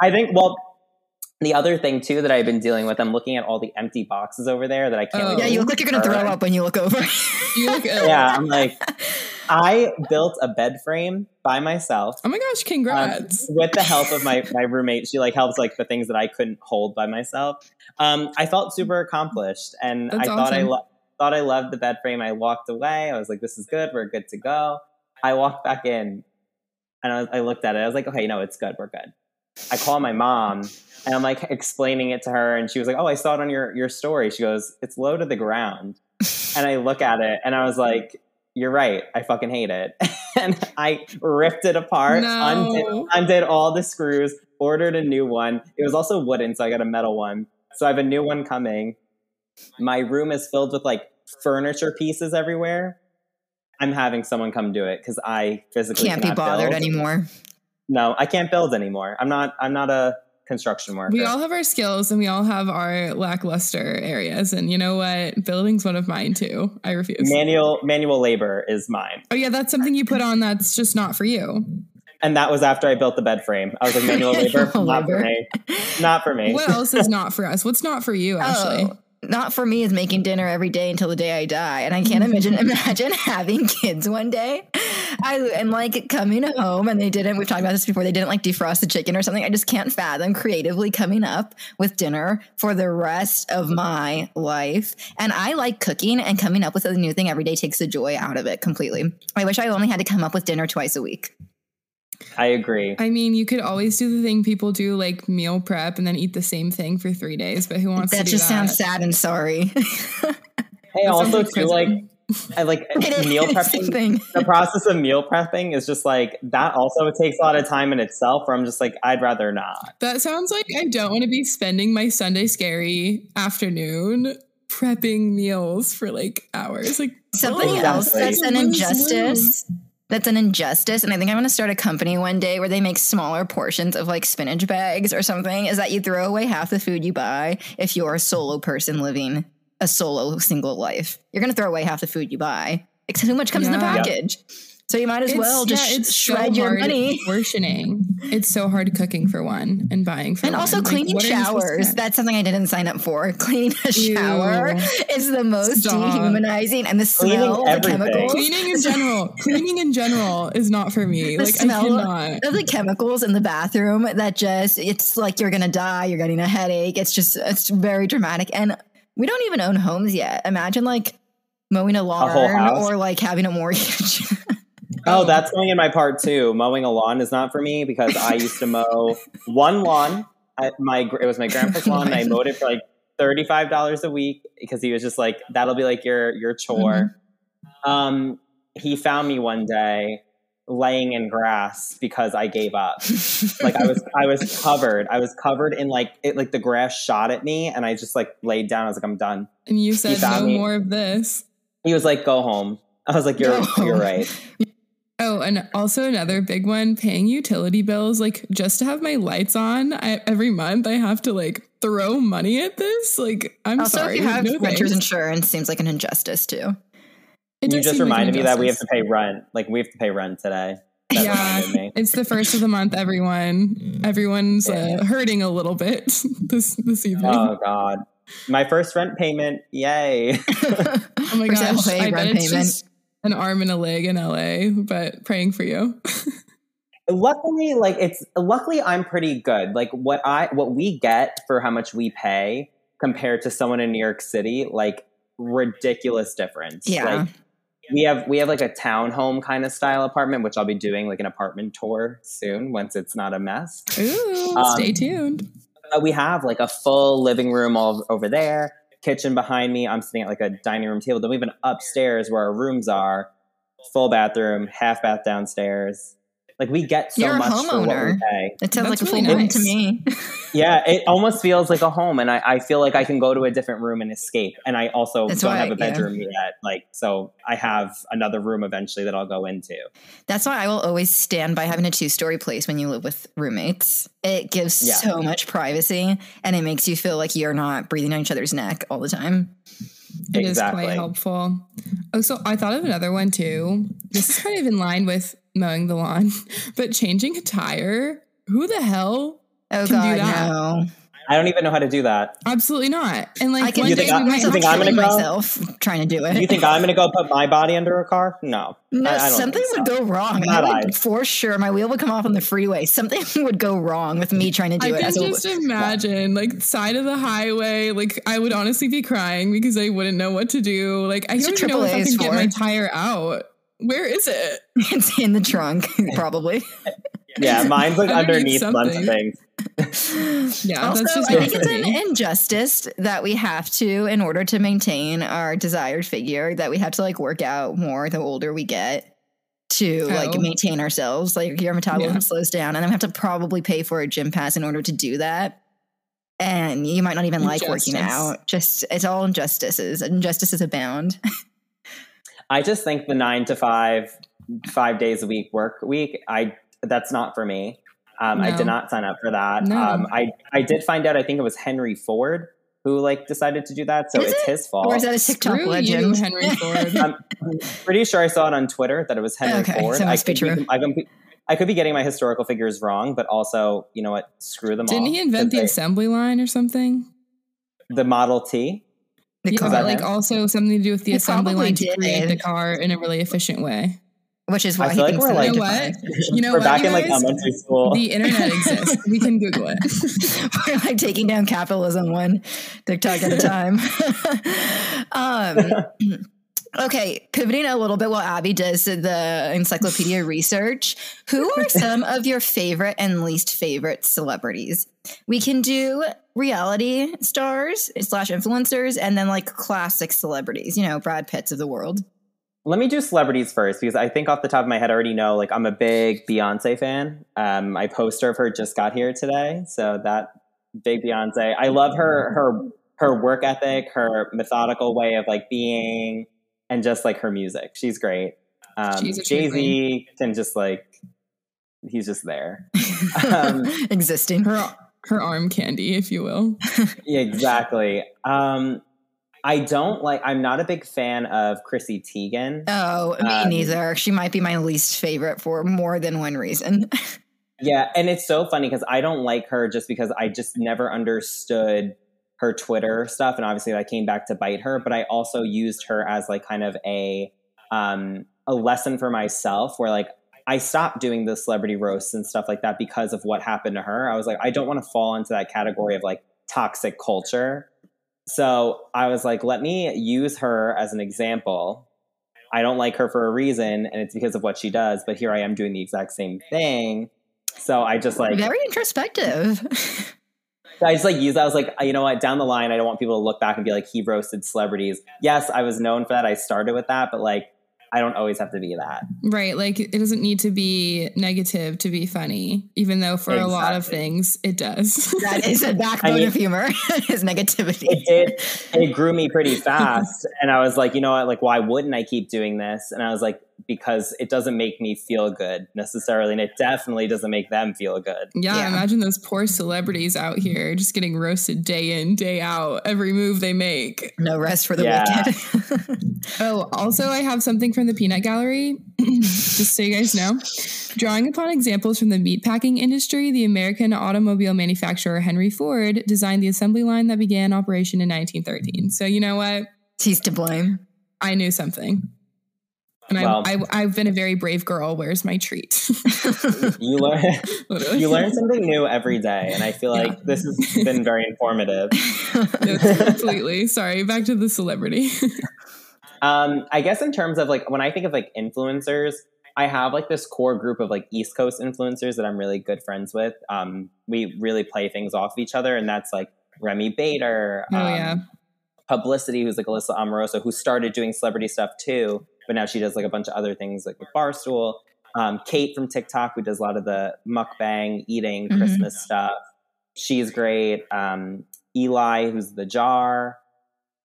I think. Well, the other thing too that I've been dealing with, I'm looking at all the empty boxes over there that I can't. Oh. yeah, you look like you're going to throw up when you look over. You look. Yeah, I'm like, I built a bed frame by myself. Oh my gosh, um, congrats. with the help of my, my roommate, she like helps like the things that I couldn't hold by myself. Um, I felt super accomplished, and That's I thought I lo- thought I loved the bed frame. I walked away. I was like, "This is good. We're good to go." I walked back in, and I, was, I looked at it. I was like, "Okay, no, it's good. We're good." I call my mom, and I'm like explaining it to her, and she was like, "Oh, I saw it on your your story." She goes, "It's low to the ground," and I look at it, and I was like. You're right. I fucking hate it. and I ripped it apart, No. undid, undid all the screws, ordered a new one. It was also wooden, so I got a metal one. So I have a new one coming. My room is filled with like furniture pieces everywhere. I'm having someone come do it because I physically Can't be bothered build. anymore. No, I can't build anymore. I'm not. I'm not a construction worker. We all have our skills and we all have our lackluster areas. And you know what? Building's one of mine too. I refuse. manual manual labor is mine, oh, yeah, that's something you put on that's just not for you. and that was after I built the bed frame. I was like, manual labor, Manual not for me. Not for me. What else is not for us? What's not for you, oh, Ashley? Oh, not for me is making dinner every day until the day I die. And I can't imagine imagine having kids one day. I and like coming home and they didn't we've talked about this before, they didn't like defrost the chicken or something. I just can't fathom creatively coming up with dinner for the rest of my life. And I like cooking and coming up with a new thing every day takes the joy out of it completely. I wish I only had to come up with dinner twice a week. I agree. I mean, you could always do the thing people do, like meal prep and then eat the same thing for three days. But who wants to That do just that? Just sounds sad and sorry. Hey, That also too, like I like meal prepping. thing. the process of meal prepping is just like that. Also, takes a lot of time in itself. Where I'm just like, I'd rather not. That sounds like I don't want to be spending my Sunday scary afternoon prepping meals for like hours. Like Something Oh, else exactly. that's an injustice. That's an injustice, and I think I'm going to start a company one day where they make smaller portions of like spinach bags or something. Is that you throw away half the food you buy if you're a solo person living a solo single life? You're going to throw away half the food you buy. Because too much comes in the Yeah. package, so you might as It's- well just yeah, sh- it's so shred your hard money. portioning. It's so hard cooking for one and buying for And one. also cleaning what are you supposed to showers. That's something I didn't sign up for. Cleaning a Ew. shower is the most Stop. dehumanizing and the Cleaning smell, the chemicals. Cleaning in general, cleaning in general is not for me. The like I smell cannot. of the chemicals in the bathroom that just it's like you're gonna die, you're getting a headache. It's just it's very dramatic. And we don't even own homes yet. Imagine like mowing a lawn house? or like having a mortgage. Oh, that's going in my part too. Mowing a lawn is not for me because I used to mow one lawn. At my it was my grandpa's lawn, and I mowed it for like thirty five dollars a week because he was just like, "That'll be like your your chore." Um, he found me one day laying in grass because I gave up. like I was I was covered. I was covered in like it like the grass shot at me, and I just like laid down. I was like, "I'm done." And you said found no me. more of this. He was like, "Go home." I was like, "You're Go you're right." Oh, and also another big one, paying utility bills. Like just to have my lights on I, every month, I have to like throw money at this. Like I'm also, sorry. if you have no renter's thanks. insurance, seems like an injustice too. It you just seem like reminded me that we have to pay rent. Like we have to pay rent today. That Yeah, it's the first of the month. Everyone, everyone's uh, hurting a little bit this this evening. Oh God. My first rent payment. Yay. oh my First gosh, LA I bet rent it's payment. just an arm and a leg in LA, but praying for you. luckily, like it's luckily I'm pretty good. Like what I what we get for how much we pay compared to someone in New York City, like ridiculous difference. Yeah. Like we have we have like a townhome kind of style apartment, which I'll be doing like an apartment tour soon once it's not a mess. Ooh, Um, stay tuned. We have like a full living room all over there, kitchen behind me. I'm sitting at like a dining room table. Then we have an upstairs where our rooms are, full bathroom, half bath downstairs. Like we get so You're a much for what we homeowner. pay. It sounds That's like a really full home nice. to me. Yeah, it almost feels like a home, and I, I feel like I can go to a different room and escape. And I also That's don't why- have a yeah. bedroom yet. Like, so I have another room eventually that I'll go into. That's why I will always stand by having a two story place when you live with roommates. It gives Yeah. so much privacy and it makes you feel like you're not breathing on each other's neck all the time. It is Exactly. quite helpful. Oh, so I thought of another one too. This is kind of in line with mowing the lawn, but changing a tire. Who the hell? Oh, Can do that. no. I don't even know how to do that. Absolutely not. And like I can one You day think I- we you might myself think I'm gonna go? myself trying to do it. You think I'm going to go put my body under a car? No. no, I- I don't something would so. go wrong. Not I would, I. for sure, my wheel would come off on the freeway. Something would go wrong with me trying to do I it. can As a, just imagine, like side of the highway. Like I would honestly be crying because I wouldn't know what to do. Like I don't even know if I can get my tire out. Where is it? it's in the trunk, probably. Yeah, mine's like Underneath underneath a bunch of things. Yeah, also, that's just I think it's an injustice that we have to, in order to maintain our desired figure, that we have to like work out more the older we get to like Oh. maintain ourselves. Like your metabolism Yeah. slows down, and then we have to probably pay for a gym pass in order to do that. And you might not even like working out. Just it's all injustices. Injustices abound. I just think the nine to five, five days a week work week, I that's not for me. Um, I did not sign up for that. No. Um, I I did find out. I think it was Henry Ford who like decided to do that. So Is it's it? his fault. or is that a TikTok Screw legend? you, Henry Ford. I'm pretty sure I saw it on Twitter that it was Henry Okay, Ford. so it must I be could true. I could be, I could be getting my historical figures wrong, but also, you know what? Screw them all. Didn't he invent the 'cause assembly line or something? the Model T? The Yeah, car, that like also something to do with the He assembly probably line to create did. the car in a really efficient way. which is I why he feel like thinks we're that like- You know what? You know We're what, back you in like guys? elementary school. The internet exists. We can Google it. We're like taking down capitalism one TikTok at a time. um, okay, pivoting a little bit while Abby does the encyclopedia research. Who are some of your favorite and least favorite celebrities? We can do reality stars slash influencers, and then like classic celebrities. You know, Brad Pitts of the world. Let me do celebrities first because I think off the top of my head I already know like I'm a big Beyonce fan. Um, my poster of her just got here today, so that big Beyonce. I love her her her work ethic, her methodical way of like being, and just like her music. She's great. Um, Jay Z can just like he's just there, um, existing. Her her arm candy, if you will. yeah, exactly. Um, I don't like. I'm not a big fan of Chrissy Teigen. Oh, me um, neither. She might be my least favorite for more than one reason. yeah, and it's so funny because I don't like her just because I just never understood her Twitter stuff, and obviously that came back to bite her. But I also used her as like kind of a um, a lesson for myself, where like I stopped doing the celebrity roasts and stuff like that because of what happened to her. I was like, I don't want to fall into that category of like toxic culture so I was like, let me use her as an example. I don't like her for a reason, and it's because of what she does, but here I am doing the exact same thing. So I just like very introspective. I just like use that. I was like, you know what? Down the line, I don't want people to look back and be like, he roasted celebrities. Yes, I was known for that. I started with that, but like, I don't always have to be that. Right. Like it doesn't need to be negative to be funny, even though for exactly. a lot of things it does. that is a backbone I mean, of humor is negativity. It did. It grew me pretty fast. and I was like, you know what? Like, why wouldn't I keep doing this? And I was like, because it doesn't make me feel good necessarily. And it definitely doesn't make them feel good. Yeah, yeah. imagine those poor celebrities out here just getting roasted day in, day out, every move they make. No rest for the yeah. wicked. oh, also, I have something from the Peanut Gallery, just so you guys know. Drawing upon examples from the meatpacking industry, the American automobile manufacturer Henry Ford designed the assembly line that began operation in 1913. So, you know what? He's to blame. I knew something. And well, I, I, have been a very brave girl. Where's my treat? you learn you learn something new every day, and I feel like yeah. this has been very informative. completely. Sorry. Back to the celebrity. um, I guess in terms of like when I think of like influencers, I have like this core group of like East Coast influencers that I'm really good friends with. Um, we really play things off of each other, and that's like Remi Bader. Oh um, yeah. Publicity, who's like Alyssa Amoroso, who started doing celebrity stuff too but now she does like a bunch of other things like with Barstool. Um, Kate from TikTok, who does a lot of the mukbang eating mm-hmm. Christmas stuff. She's great. Um, Eli, who's the jar,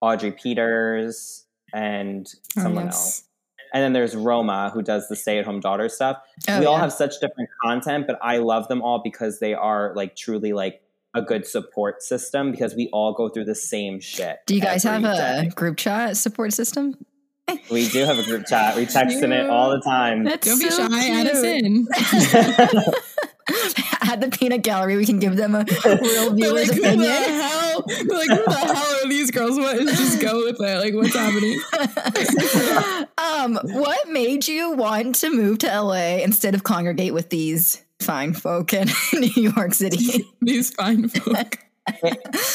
Audrey Peters, and oh, someone yes. else. And then there's Roma, who does the stay at home daughter stuff. Oh, we all have such different content, but I love them all because they are like truly like a good support system because we all go through the same shit. Do you guys have a group chat support system? We do have a group chat. We text in it all the time. That's Don't be shy. Cute. Add us in. At the peanut gallery, we can give them a real viewer's like, opinion. Who the hell? like, who the hell are these girls? What is just go with it? Like, what's happening? um, what made you want to move to LA instead of congregate with these fine folk in New York City? these fine folk.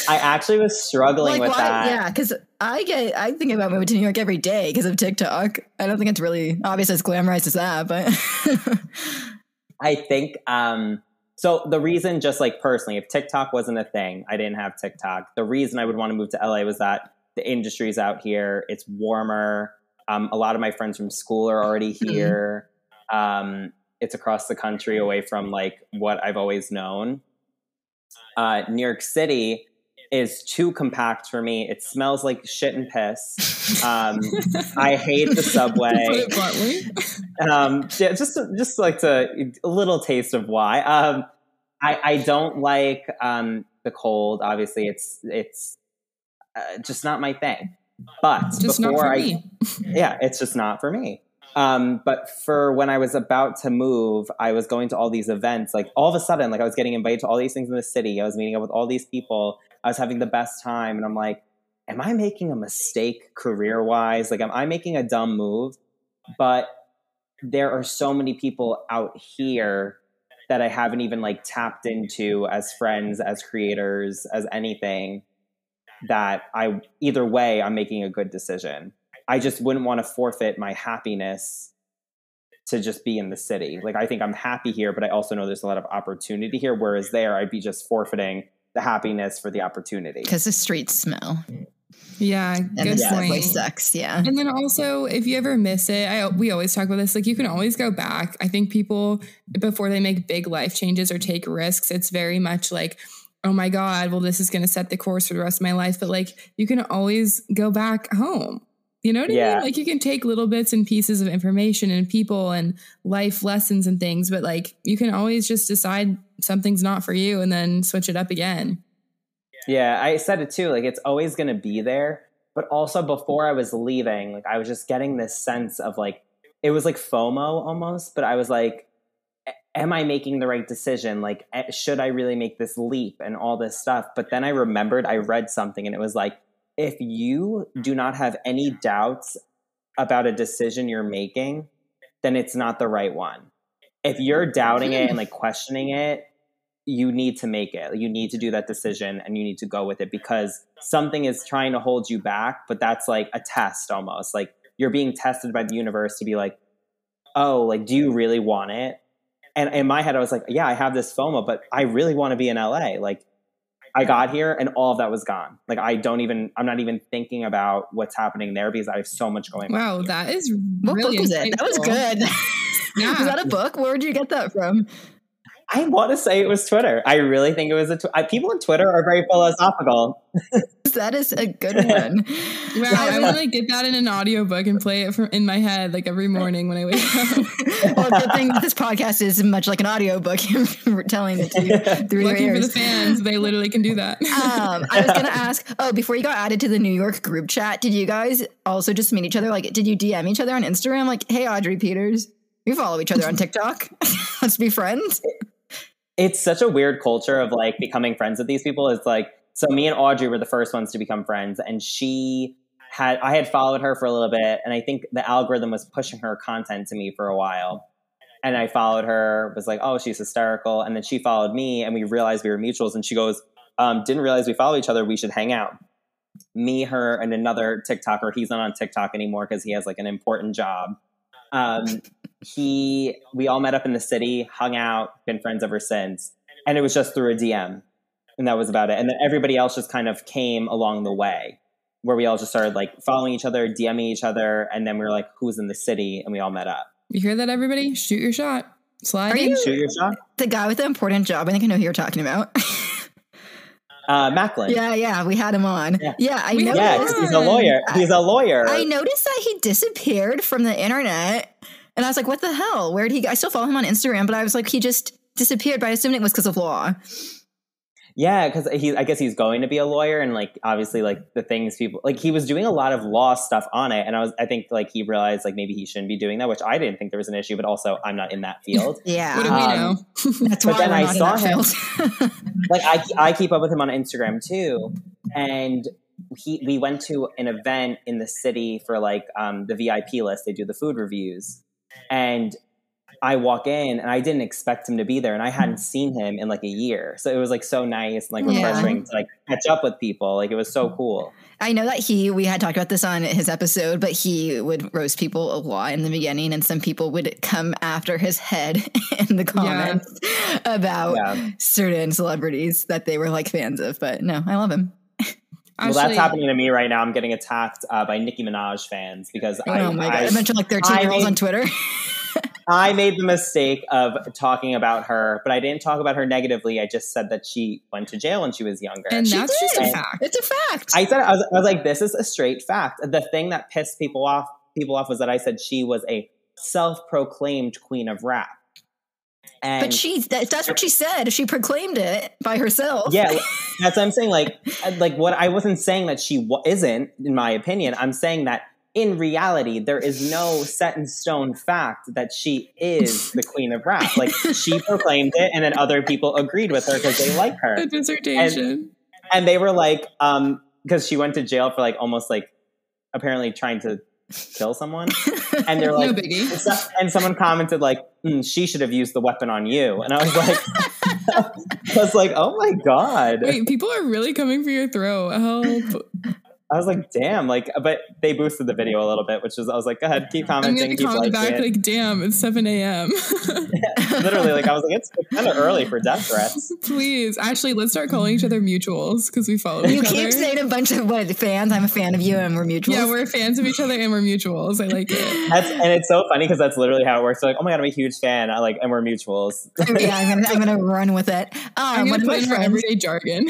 I actually was struggling like, with why, that. Yeah, because I get I think about moving to New York every day because of TikTok. I don't think it's really obvious as glamorized as that, but I think um so the reason just like personally, if TikTok wasn't a thing, I didn't have TikTok. The reason I would want to move to LA was that the industry's out here, it's warmer. Um, a lot of my friends from school are already mm-hmm. here. Um, it's across the country away from like what I've always known uh, New York City is too compact for me. It smells like shit and piss. Um, I hate the subway. um, just just like to a little taste of why. Um, I, I don't like um, the cold. Obviously, it's it's uh, just not my thing. But just before I, yeah, it's just not for me. Um, but for when I was about to move, I was going to all these events. Like all of a sudden, like I was getting invited to all these things in the city. I was meeting up with all these people. I was having the best time, and I'm like, am I making a mistake career wise? Like, am I making a dumb move? But there are so many people out here that I haven't even like tapped into as friends, as creators, as anything that I either way I'm making a good decision. I just wouldn't want to forfeit my happiness to just be in the city. Like I think I'm happy here, but I also know there's a lot of opportunity here. Whereas there, I'd be just forfeiting the happiness for the opportunity because the streets smell. Yeah, and good the point. sucks. Yeah, and then also if you ever miss it, I we always talk about this. Like you can always go back. I think people before they make big life changes or take risks, it's very much like oh my God, well, this is going to set the course for the rest of my life. But like, you can always go back home. You know what I Yeah. mean? Like, you can take little bits and pieces of information and people and life lessons and things, but like, you can always just decide something's not for you and then switch it up again. Yeah, I said it too. Like it's always going to be there. But also before I was leaving, like I was just getting this sense of like it was like FOMO almost. But I was like, am I making the right decision? Like, should I really make this leap and all this stuff? But then I remembered I read something and it was like, if you do mm-hmm. not have any doubts about a decision you're making, then it's not the right one. If you're doubting it and like questioning it, you need to make it. You need to do that decision and you need to go with it because something is trying to hold you back, but that's like a test almost. Like you're being tested by the universe to be like, oh, like, do you really want it? And in my head, I was like, yeah, I have this FOMO, but I really want to be in LA. Like, I got here and all of that was gone. Like, I don't even, I'm not even thinking about what's happening there because I have so much going on. Wow, here. that is What book was it? That was good. Yeah. was that a book? Where did you get that from? I want to say it was Twitter. I really think it was a tw- I, people on Twitter are very philosophical. That is a good one. Wow, I want to like get that in an audiobook and play it from in my head like every morning when I wake up. well, good thing this podcast is much like an audiobook. We're telling it to you through your Lucky for the fans, they literally can do that. Um, I was gonna ask. Oh, before you got added to the New York group chat, did you guys also just meet each other? Like, did you DM each other on Instagram? Like, hey, Audrey Peters, we follow each other on TikTok. Let's be friends. It's such a weird culture of like becoming friends with these people. It's like so me and Audrey were the first ones to become friends, and she had I had followed her for a little bit, and I think the algorithm was pushing her content to me for a while. And I followed her, was like, oh, she's hysterical. And then she followed me, and we realized we were mutuals. And she goes, um, didn't realize we follow each other. We should hang out. Me, her, and another TikToker. He's not on TikTok anymore because he has like an important job. Um, he, we all met up in the city, hung out, been friends ever since. And it was just through a DM. And that was about it. And then everybody else just kind of came along the way where we all just started like following each other, DMing each other. And then we were like, who's in the city? And we all met up. You hear that, everybody? Shoot your shot. Slide Are in. you- Shoot your shot. The guy with the important job. I think I know who you're talking about. Uh, Macklin. yeah, yeah, we had him on. Yeah. Yeah, I know. Yeah, he's a lawyer. He's a lawyer. I noticed that he disappeared from the internet, and I was like, "What the hell? Where did he? go? I still follow him on Instagram, but I was like, he just disappeared. But I assumed it was because of law. Yeah, because he, I guess he's going to be a lawyer, and like obviously, like the things people like, he was doing a lot of law stuff on it, and I was, I think, like he realized like maybe he shouldn't be doing that, which I didn't think there was an issue, but also I'm not in that field. Yeah, What do we Um, know? that's but why then we're I not saw in that him- field. like I, I keep up with him on Instagram too, and he, we went to an event in the city for like um, the VIP list. They do the food reviews, and I walk in and I didn't expect him to be there, and I hmm. hadn't seen him in like a year, so it was like so nice and like Yeah. refreshing to like catch up with people. Like it was so hmm. cool. I know that he, we had talked about this on his episode, but he would roast people a lot in the beginning, and some people would come after his head in the comments about Yeah. certain celebrities that they were like fans of. But no, I love him. Well, that's happening to me right now. I'm getting attacked uh, by Nicki Minaj fans because I, oh my god! I, I mentioned like 13 year olds I- on Twitter. I made the mistake of talking about her, but I didn't talk about her negatively. I just said that she went to jail when she was younger. And She that's just a did. fact. it's a fact. I said I was, I was like, this is a straight fact. The thing that pissed people off people off was that I said she was a self-proclaimed queen of rap. And but she, that, that's what she said. She proclaimed it by herself. yeah, that's what I'm saying. Like, like what I wasn't saying that she wa isn't, in my opinion. I'm saying that in reality, there is no set in stone fact that she is the queen of rap. Like she proclaimed it, and then other people agreed with her because they like her. A dissertation. and they were like um because she went to jail for like almost like apparently trying to kill someone and they're like and so- and someone commented like "Mm, she should have used the weapon on you and i was like i was like oh my god Wait, people are really coming for your throat. Help. I was like, damn, like, but they boosted the video a little bit, which is, I was like, go ahead, keep I'm commenting, gonna keep comment liking back it. like, damn, it's 7 a.m. Literally, like, I was like, it's kind of early for death threats. Please, actually, let's start calling each other mutuals because we follow You each keep saying a bunch of what fans. I'm a fan of you, and we're mutuals. yeah, we're fans of each other and we're mutuals. I like it. That's, and it's so funny because that's literally how it works. They're like, oh my God, I'm a huge fan. I like, and we're mutuals. yeah, I'm gonna, I'm gonna run with it. I'm Um, one, gonna of my put in our friends, everyday jargon.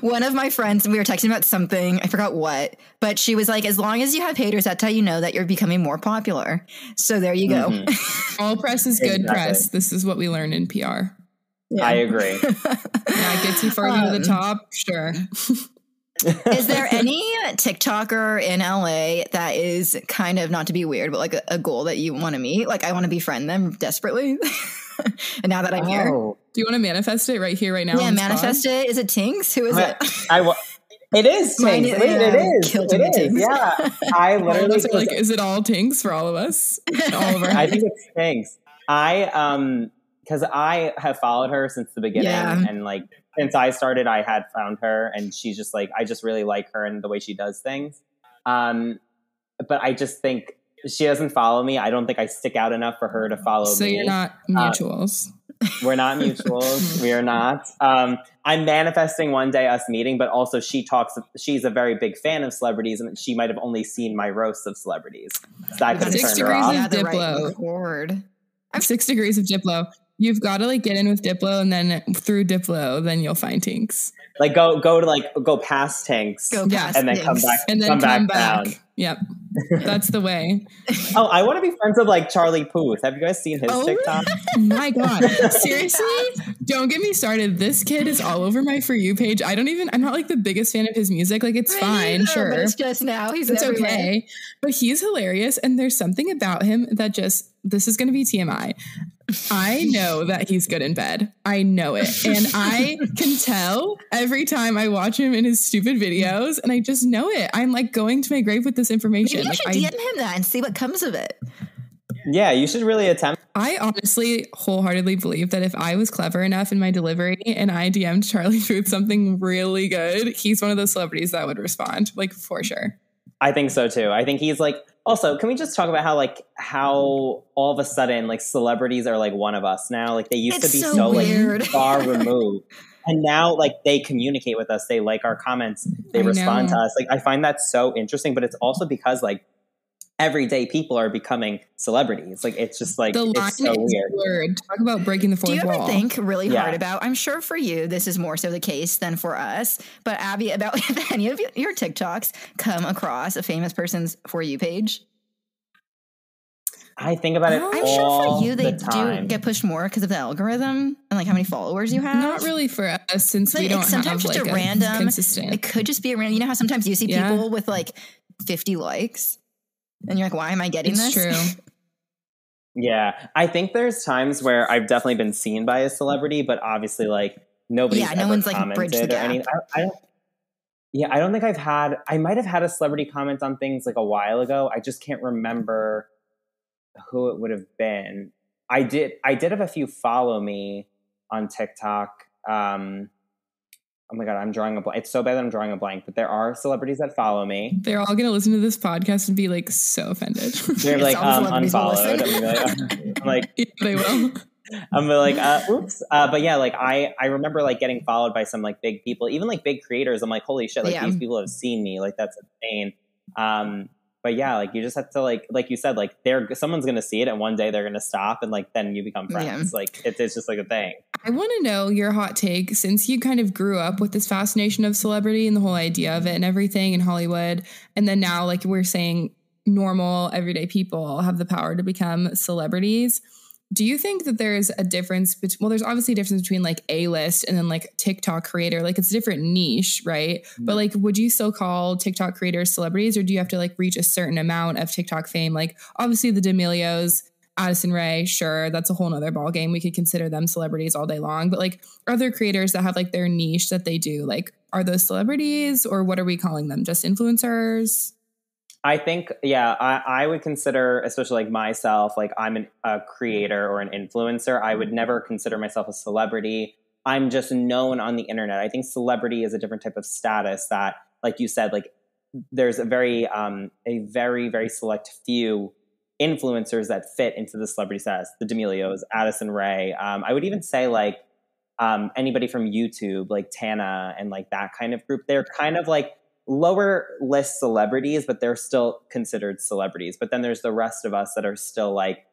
one of my friends, we were texting about something. I forgot what, but she was like, "As long as you have haters, that's how you know that you're becoming more popular." So there you go. Mhm. All press is good Exactly. press. This is what we learn in PR. I agree. Yeah, it gets you further to the Um, top. Sure. Is there any TikToker in LA that is kind of not to be weird, but like a, a goal that you want to meet? Like, I want to befriend them desperately. and now that I'm here, Oh. Do you want to manifest it right here, right now? yeah, on this manifest it. Is it Tinx? Who is I, it? I wa- it is Mine Tinx. is- Wait, yeah, is. killed It. Tinx. Yeah. I pod? All of literally us are like, is it all Tinx for all of us? All of our I think it's Tinx. I um because I have followed her since the beginning Yeah. and like since I started I had found her and she's just like I just really like her and the way she does things. Um but I just think she doesn't follow me. I don't think I stick out enough for her to follow so me. you're not Uh, mutuals. We're not mutuals. we are not. Um, I'm manifesting one day us meeting, but also she talks. She's a very big fan of celebrities, and she might have only seen my roasts of celebrities. So that could have Six turned her degrees off. of yeah, the right Diplo. chord. Six degrees of Diplo. You've got to like get in with Diplo, and then through Diplo, then you'll find Tinx, Like go go to like go past tanks, Go past and then come back and then come, come, back, back. down. Yep, that's the way. Oh, I want to be friends with like Charlie Puth. Have you guys seen his Oh. TikTok? My God, seriously, don't get me started. This kid is all over my for you page. I don't even. I'm not like the biggest fan of his music. Like it's Me fine, neither, sure. but it's just now. He's it's everywhere. okay. But he's hilarious. And there's something about him that just, this is going to be TMI. I know that he's good in bed. I know it. And I can tell every time I watch him in his stupid videos. And I just know it. I'm like going to my grave with this information. Maybe you Like, should I, DM him that and see what comes of it. Yeah, you should really attempt. I honestly wholeheartedly believe that if I was clever enough in my delivery and I DM'd Charlie Puth something really good, he's one of those celebrities that would respond, like for sure. I think so too. I think he's like. Also, can we just talk about how like how all of a sudden like celebrities are like one of us now? Like they used It's to be so so, like far removed, and now like they communicate with us. They like our comments. They I respond know. to us. Like I find that so interesting. But it's also because like everyday people are becoming celebrities. Like it's just like The line it's so is weird. blurred. Talk about breaking the fourth Do you ever wall. think really Yeah. hard about? I'm sure for you this is more so the case than for us. But Abby, about if any of your TikToks come across a famous person's for you page, I think about it. I'm I'm sure for you they the do get pushed more because of the algorithm and like how many followers you have. Not really for us since Like, we don't sometimes have just like a random- consistent. It could just be a random. You know how sometimes you see Yeah. people with like 50 likes, and you're like, "Why am I getting it's this?" true. Yeah, I think there's times where I've definitely been seen by a celebrity, but obviously, like nobody's Yeah, no ever one's, like, commented bridged the or any. I, I don't. Yeah, I don't think I've had. I might have had a celebrity comment on things like a while ago. I just can't remember who it would have been. I did. I did have a few follow me on TikTok. Um, oh my god, I'm drawing a blank. It's so bad that I'm drawing a blank. But there are celebrities that follow me. They're all gonna listen to this podcast and be like so offended. They're like um, unfollowed. I'm like, I'm like Yeah, they will. I'm like, uh, oops. Uh, but yeah, like I, I remember like getting followed by some like big people, even like big creators. I'm like, holy shit, like Yeah. these people have seen me. Like that's insane. Um, but yeah, like you just have to like, like you said, like they're someone's gonna see it, and one day they're gonna stop, and like then you become friends. Like it, it's just like a thing. I want to know your hot take since you kind of grew up with this fascination of celebrity and the whole idea of it and everything in Hollywood. And then now, like we're saying, normal, everyday people have the power to become celebrities. Do you think that there's a difference between, well, there's obviously a difference between like A list and then like TikTok creator? Like it's a different niche, right? Mm-hmm. But like, would you still call TikTok creators celebrities or do you have to like reach a certain amount of TikTok fame? Like, obviously, the D'Amelios, Addison Rae, sure, that's a whole nother ballgame. We could consider them celebrities all day long. But like other creators that have like their niche that they do, like are those celebrities or what are we calling them? Just influencers? I think, yeah, I, I would consider, especially like myself, like I'm an, a creator or an influencer. I would never consider myself a celebrity. I'm just known on the internet. I think celebrity is a different type of status that like you said, like there's a very um, a very very select few influencers that fit into the celebrity status. The D'Amelios, Addison Rae. Um, I would even say like um, anybody from YouTube, like Tana and like that kind of group. They're kind of like lower list celebrities, but they're still considered celebrities. But then there's the rest of us that are still like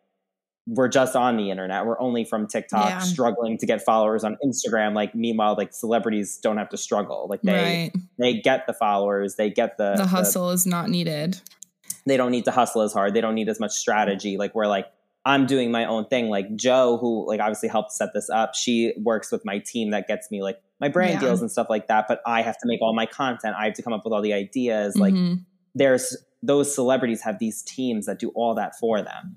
we're just on the internet. We're only from TikTok, Yeah. struggling to get followers on Instagram. Like meanwhile, like celebrities don't have to struggle. Like they right. they get the followers, they get the The hustle is not needed. they don't need to hustle as hard. They don't need as much strategy. Like we're like I'm doing my own thing. Like Joe, who like obviously helped set this up, she works with my team that gets me like my brand Yeah. deals and stuff like that. But I have to make all my content. I have to come up with all the ideas. Like Mhm. there's those celebrities have these teams that do all that for them.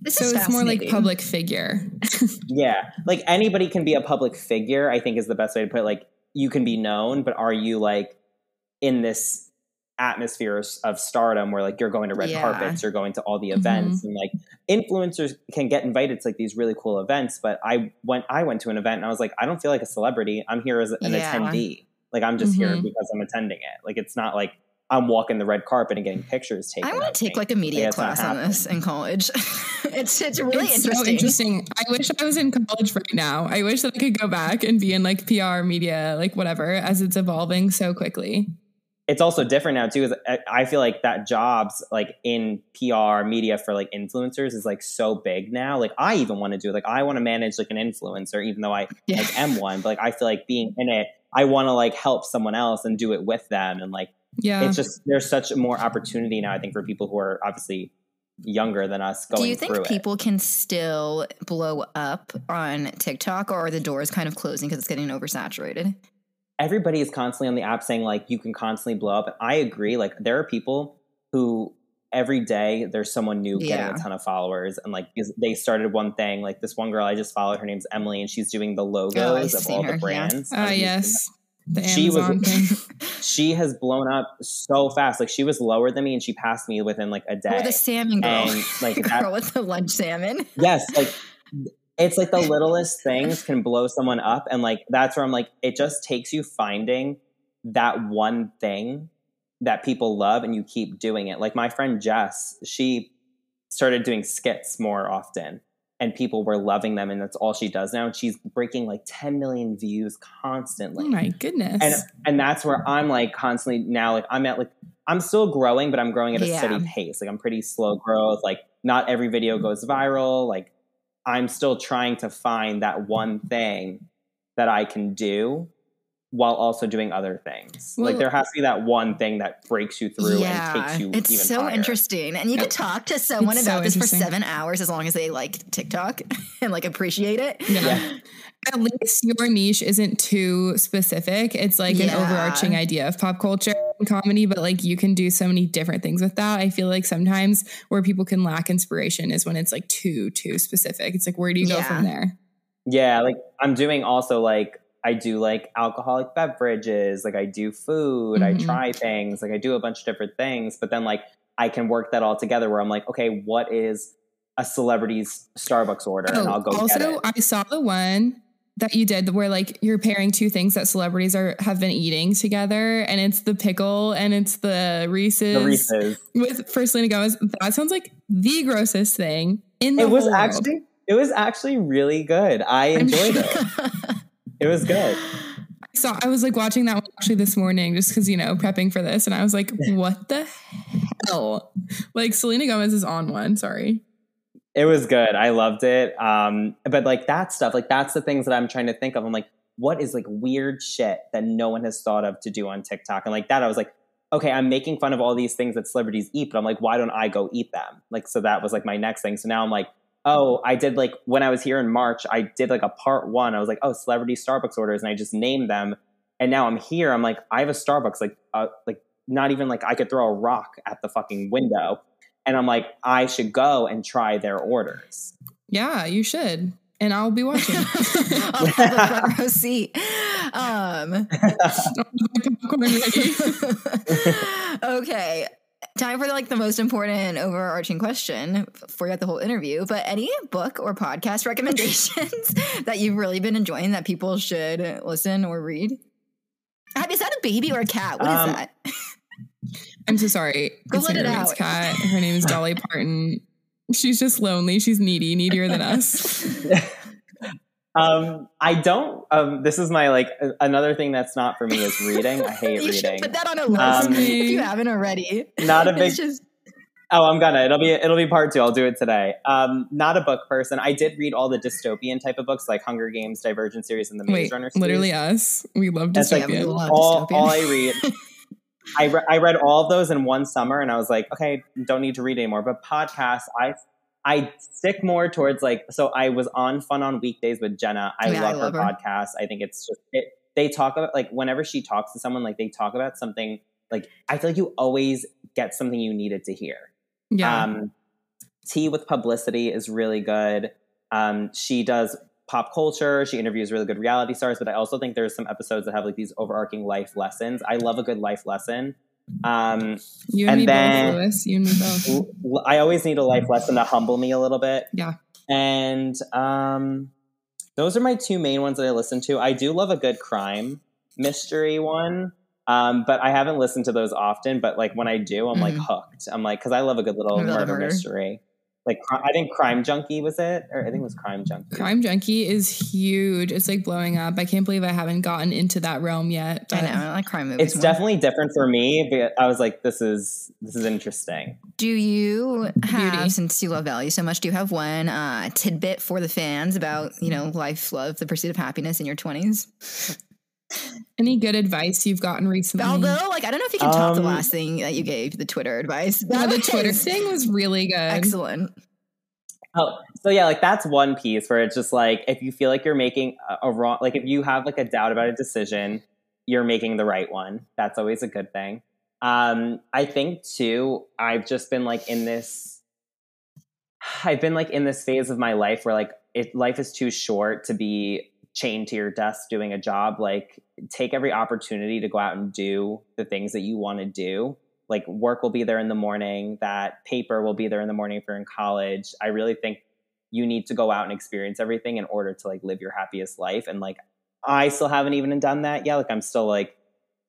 This so is it's more like public figure. Yeah. Like anybody can be a public figure, I think is the best way to put it. Like you can be known, but are you like in this atmosphere of stardom where like you're going to red Yeah. carpets, you're going to all the events and like influencers can get invited to like these really cool events, but I went I went to an event and I was like, I don't feel like a celebrity. I'm here as an Yeah. attendee. Like I'm just here Mhm. because I'm attending it. Like it's not like I'm walking the red carpet and getting pictures taken. I want to take me. like a media Yeah, class on happening. this in college. it's it's really it's interesting. so interesting. I wish I was in college right now. I wish that I could go back and be in like PR, media, like whatever, as it's evolving so quickly. It's also different now too. Is I- feel like that jobs like in PR media for like influencers is like so big now. Like I even want to do it. Like I want to manage like an influencer, even though I Yeah. like am one. But like I feel like being in it, I want to like help someone else and do it with them. And like Yeah. it's just there's such more opportunity now. I think for people who are obviously younger than us going Do you think it. people can still blow up on TikTok, or are the doors kind of closing because it's getting oversaturated? Everybody is constantly on the app saying like you can constantly blow up. And I agree. Like there are people who every day there's someone new Yeah. getting a ton of followers and like they started one thing like this one girl I just followed her name's Emily and she's doing the logos of all her, the brands. Ah, on Instagram. yes. The She was- Amazon. She has blown up so fast. Like she was lower than me and she passed me within like a day. Or the salmon girl, And, like, the that- girl with the lunch salmon. yes like it's like the littlest things can blow someone up and like that's where i'm like it just takes you finding that one thing that people love and you keep doing it like my friend jess she started doing skits more often and people were loving them and that's all she does now and she's breaking like 10 million views constantly Oh my goodness. and and that's where I'm like constantly now like I'm at like I'm still growing, but I'm growing at a Yeah. steady pace. Like I'm pretty slow growth. Like not every video mm-hmm. goes viral. Like I'm still trying to find that one thing that I can do while also doing other things. like there has to be that one thing that breaks you through and takes you it's even so higher. interesting, and you could talk to someone It's so about this for seven hours as long as they like TikTok and like appreciate it. yeah. Yeah. At least your niche isn't too specific. It's like an overarching idea of pop culture and comedy, but like you can do so many different things with that. I feel like sometimes where people can lack inspiration is when it's like too, too specific. It's like, where do you go from there? Yeah, like I'm doing also like I do like alcoholic beverages, like I do food, I Mhm. try things, like I do a bunch of different things, but then like I can work that all together where I'm like, okay, what is a celebrity's Starbucks order? and I'll go Oh, also, get it. I saw the one that you did where like you're pairing two things that celebrities are have been eating together, and it's the pickle and it's the Reese's, The Reese's. with for Selena Gomez. That sounds like the grossest thing in the It was whole world. actually it was actually really good. I enjoyed it. It was good. So I was like watching that one actually this morning just because, you know, prepping for this. And I was like, what the hell? Like Selena Gomez is on one. Sorry. It was good. I loved it. Um, but like that stuff, like that's the things that I'm trying to think of. I'm like, what is like weird shit that no one has thought of to do on TikTok? And like that, I was like, okay, I'm making fun of all these things that celebrities eat, but I'm like, why don't I go eat them? Like, so that was like my next thing. So now I'm like, oh, I did like when I was here in March, I did like a part one. I was like, oh, celebrity Starbucks orders, and I just named them. And now I'm here. I'm like, I have a Starbucks, like, uh, like not even like I could throw a rock at the fucking window. And I'm like, I should go and try their orders. Yeah, you should. And I'll be watching. I'll have a front row seat. Um, okay. Time for like the most important overarching question. Forget the whole interview, but any book or podcast recommendations that you've really been enjoying that people should listen or read? Abby, is that a baby or a cat? What is Um, that? I'm so sorry. Go it's let my it out. cat. Her name is Dolly Parton. She's just lonely. She's needy, needier than us. Um, I don't. Um, this is my like a- another thing that's not for me is reading. I hate you should reading. put that on a list Um, if you haven't already. Not a big. It's just Oh, I'm gonna. It'll be it'll be part two. I'll do it today. Um, not a book person. I did read all the dystopian type of books like Hunger Games, Divergent series, and the Maze Wait, Runner series. literally us. We love That's like Yeah, we dystopian. love all, dystopian. all I read. I, re- I read all of those in one summer, and I was like, okay, don't need to read anymore. But podcasts, I I stick more towards like. So I was on Fun on Weekdays with Jenna. I Yeah, I love, love her, her. podcast. I think it's just it. They talk about like whenever she talks to someone, like they talk about something. Like I feel like you always get something you needed to hear. yeah. Um, Tea with Publicity is really good. Um, she does pop culture. She interviews really good reality stars, but I also think there's some episodes that have like these overarching life lessons. I love a good life lesson. Um, you and, and me then- both, Lewis. You and me both. I always need a life lesson to humble me a little bit. Yeah. And um, those are my two main ones that I listen to. I do love a good crime mystery one. Um, but I haven't listened to those often. But like when I do, I'm like Mhm. hooked. I'm like, because I love a good little I love a murder, murder. mystery. Like I think Crime Junkie was it, or I think it was Crime Junkie. Crime Junkie is huge. It's like blowing up. I can't believe I haven't gotten into that realm yet. I but- know. I like crime movies. It's more. definitely different for me, but I was like, this is this is interesting. Do you have, Beauty. since you love value so much, do you have one uh, tidbit for the fans about you know life, love, the pursuit of happiness in your twenties? Any good advice you've gotten recently? Although, like, I don't know if you can top the Um, last thing that you gave, the Twitter advice. yeah, That the Twitter thing was really good. excellent. Oh, so yeah, like that's one piece where it's just like if you feel like you're making a, a wrong, like if you have like a doubt about a decision, you're making the right one. That's always a good thing. Um, I think too, I've just been like in this, I've been like in this phase of my life where like it, life is too short to be chained to your desk doing a job. Like take every opportunity to go out and do the things that you want to do. Like work will be there in the morning that paper will be there in the morning if you're in college. I really think you need to go out and experience everything in order to like live your happiest life and like i still haven't even done that yet. Like i'm still like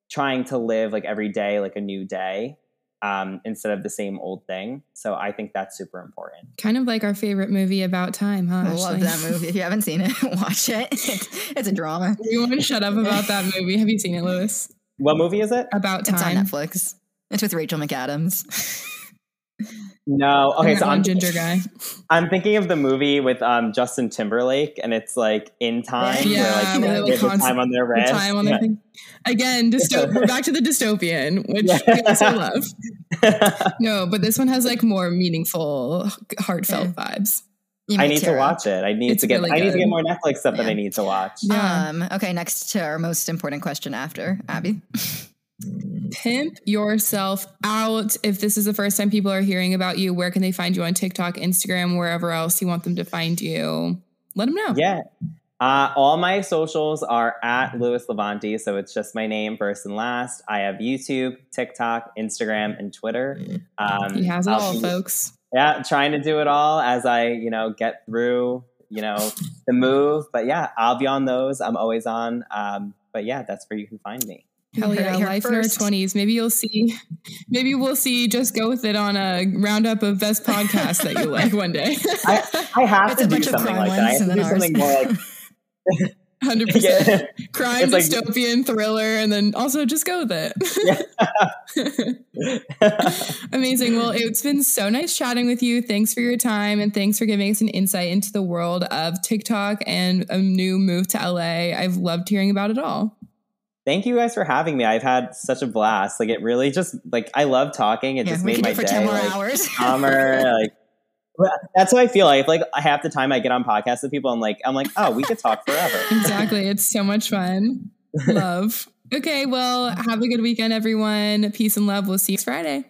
trying to live like every day like a new day um, instead of the same old thing so i think that's super important Kind of like our favorite movie about time, huh? I love that movie. If you haven't seen it, watch it. It's, it's a drama. We want to shut up about that movie. Have you seen it, Lewis? what movie is it About It's on time. Netflix. It's with Rachel McAdams. no okay so I'm, ginger guy. I'm thinking of the movie with um, justin timberlake and it's like in time Yeah, where like where they they're, like, have time on their The wrist time on Yeah. thing. Again, dysto- we're back to the dystopian, which Yeah. we also love. No, but this one has like more meaningful, heartfelt vibes. I need to up. watch it. I need It's to get. really I need to get more Netflix stuff that I need to watch. Yeah. Um, okay, next to our most important question after Abby. Pimp yourself out. If this is the first time people are hearing about you, where can they find you on TikTok, Instagram, wherever else you want them to find you? Let them know. Yeah. Uh, all my socials are at Louis Levanti, so it's just my name, first and last. I have YouTube, TikTok, Instagram, and Twitter. Um, He has it I'll all, be- folks. Yeah, trying to do it all as I, you know, get through, you know, the move. But yeah, I'll be on those. I'm always on. Um, but yeah, that's where you can find me. Hell yeah, it here life in our twenties. Maybe you'll see. Maybe we'll see. Just go with it on a roundup of best podcasts that you like one day. I, I have It's to a do bunch something crime like that. I have to do then something more like Hundred percent. yeah. Crime, like- dystopian, thriller, and then also just go with it. Amazing. Well, it's been so nice chatting with you. Thanks for your time and thanks for giving us an insight into the world of TikTok and a new move to LA. I've loved hearing about it all. Thank you guys for having me. I've had such a blast. Like it really just like I love talking. It Yeah, just made my for day ten more like, hours. calmer. like that's how I feel. Like like half the time I get on podcasts with people, I'm like I'm like oh we could talk forever. Exactly. It's so much fun. Love. Okay. Well, have a good weekend, everyone. Peace and love. We'll see you Friday.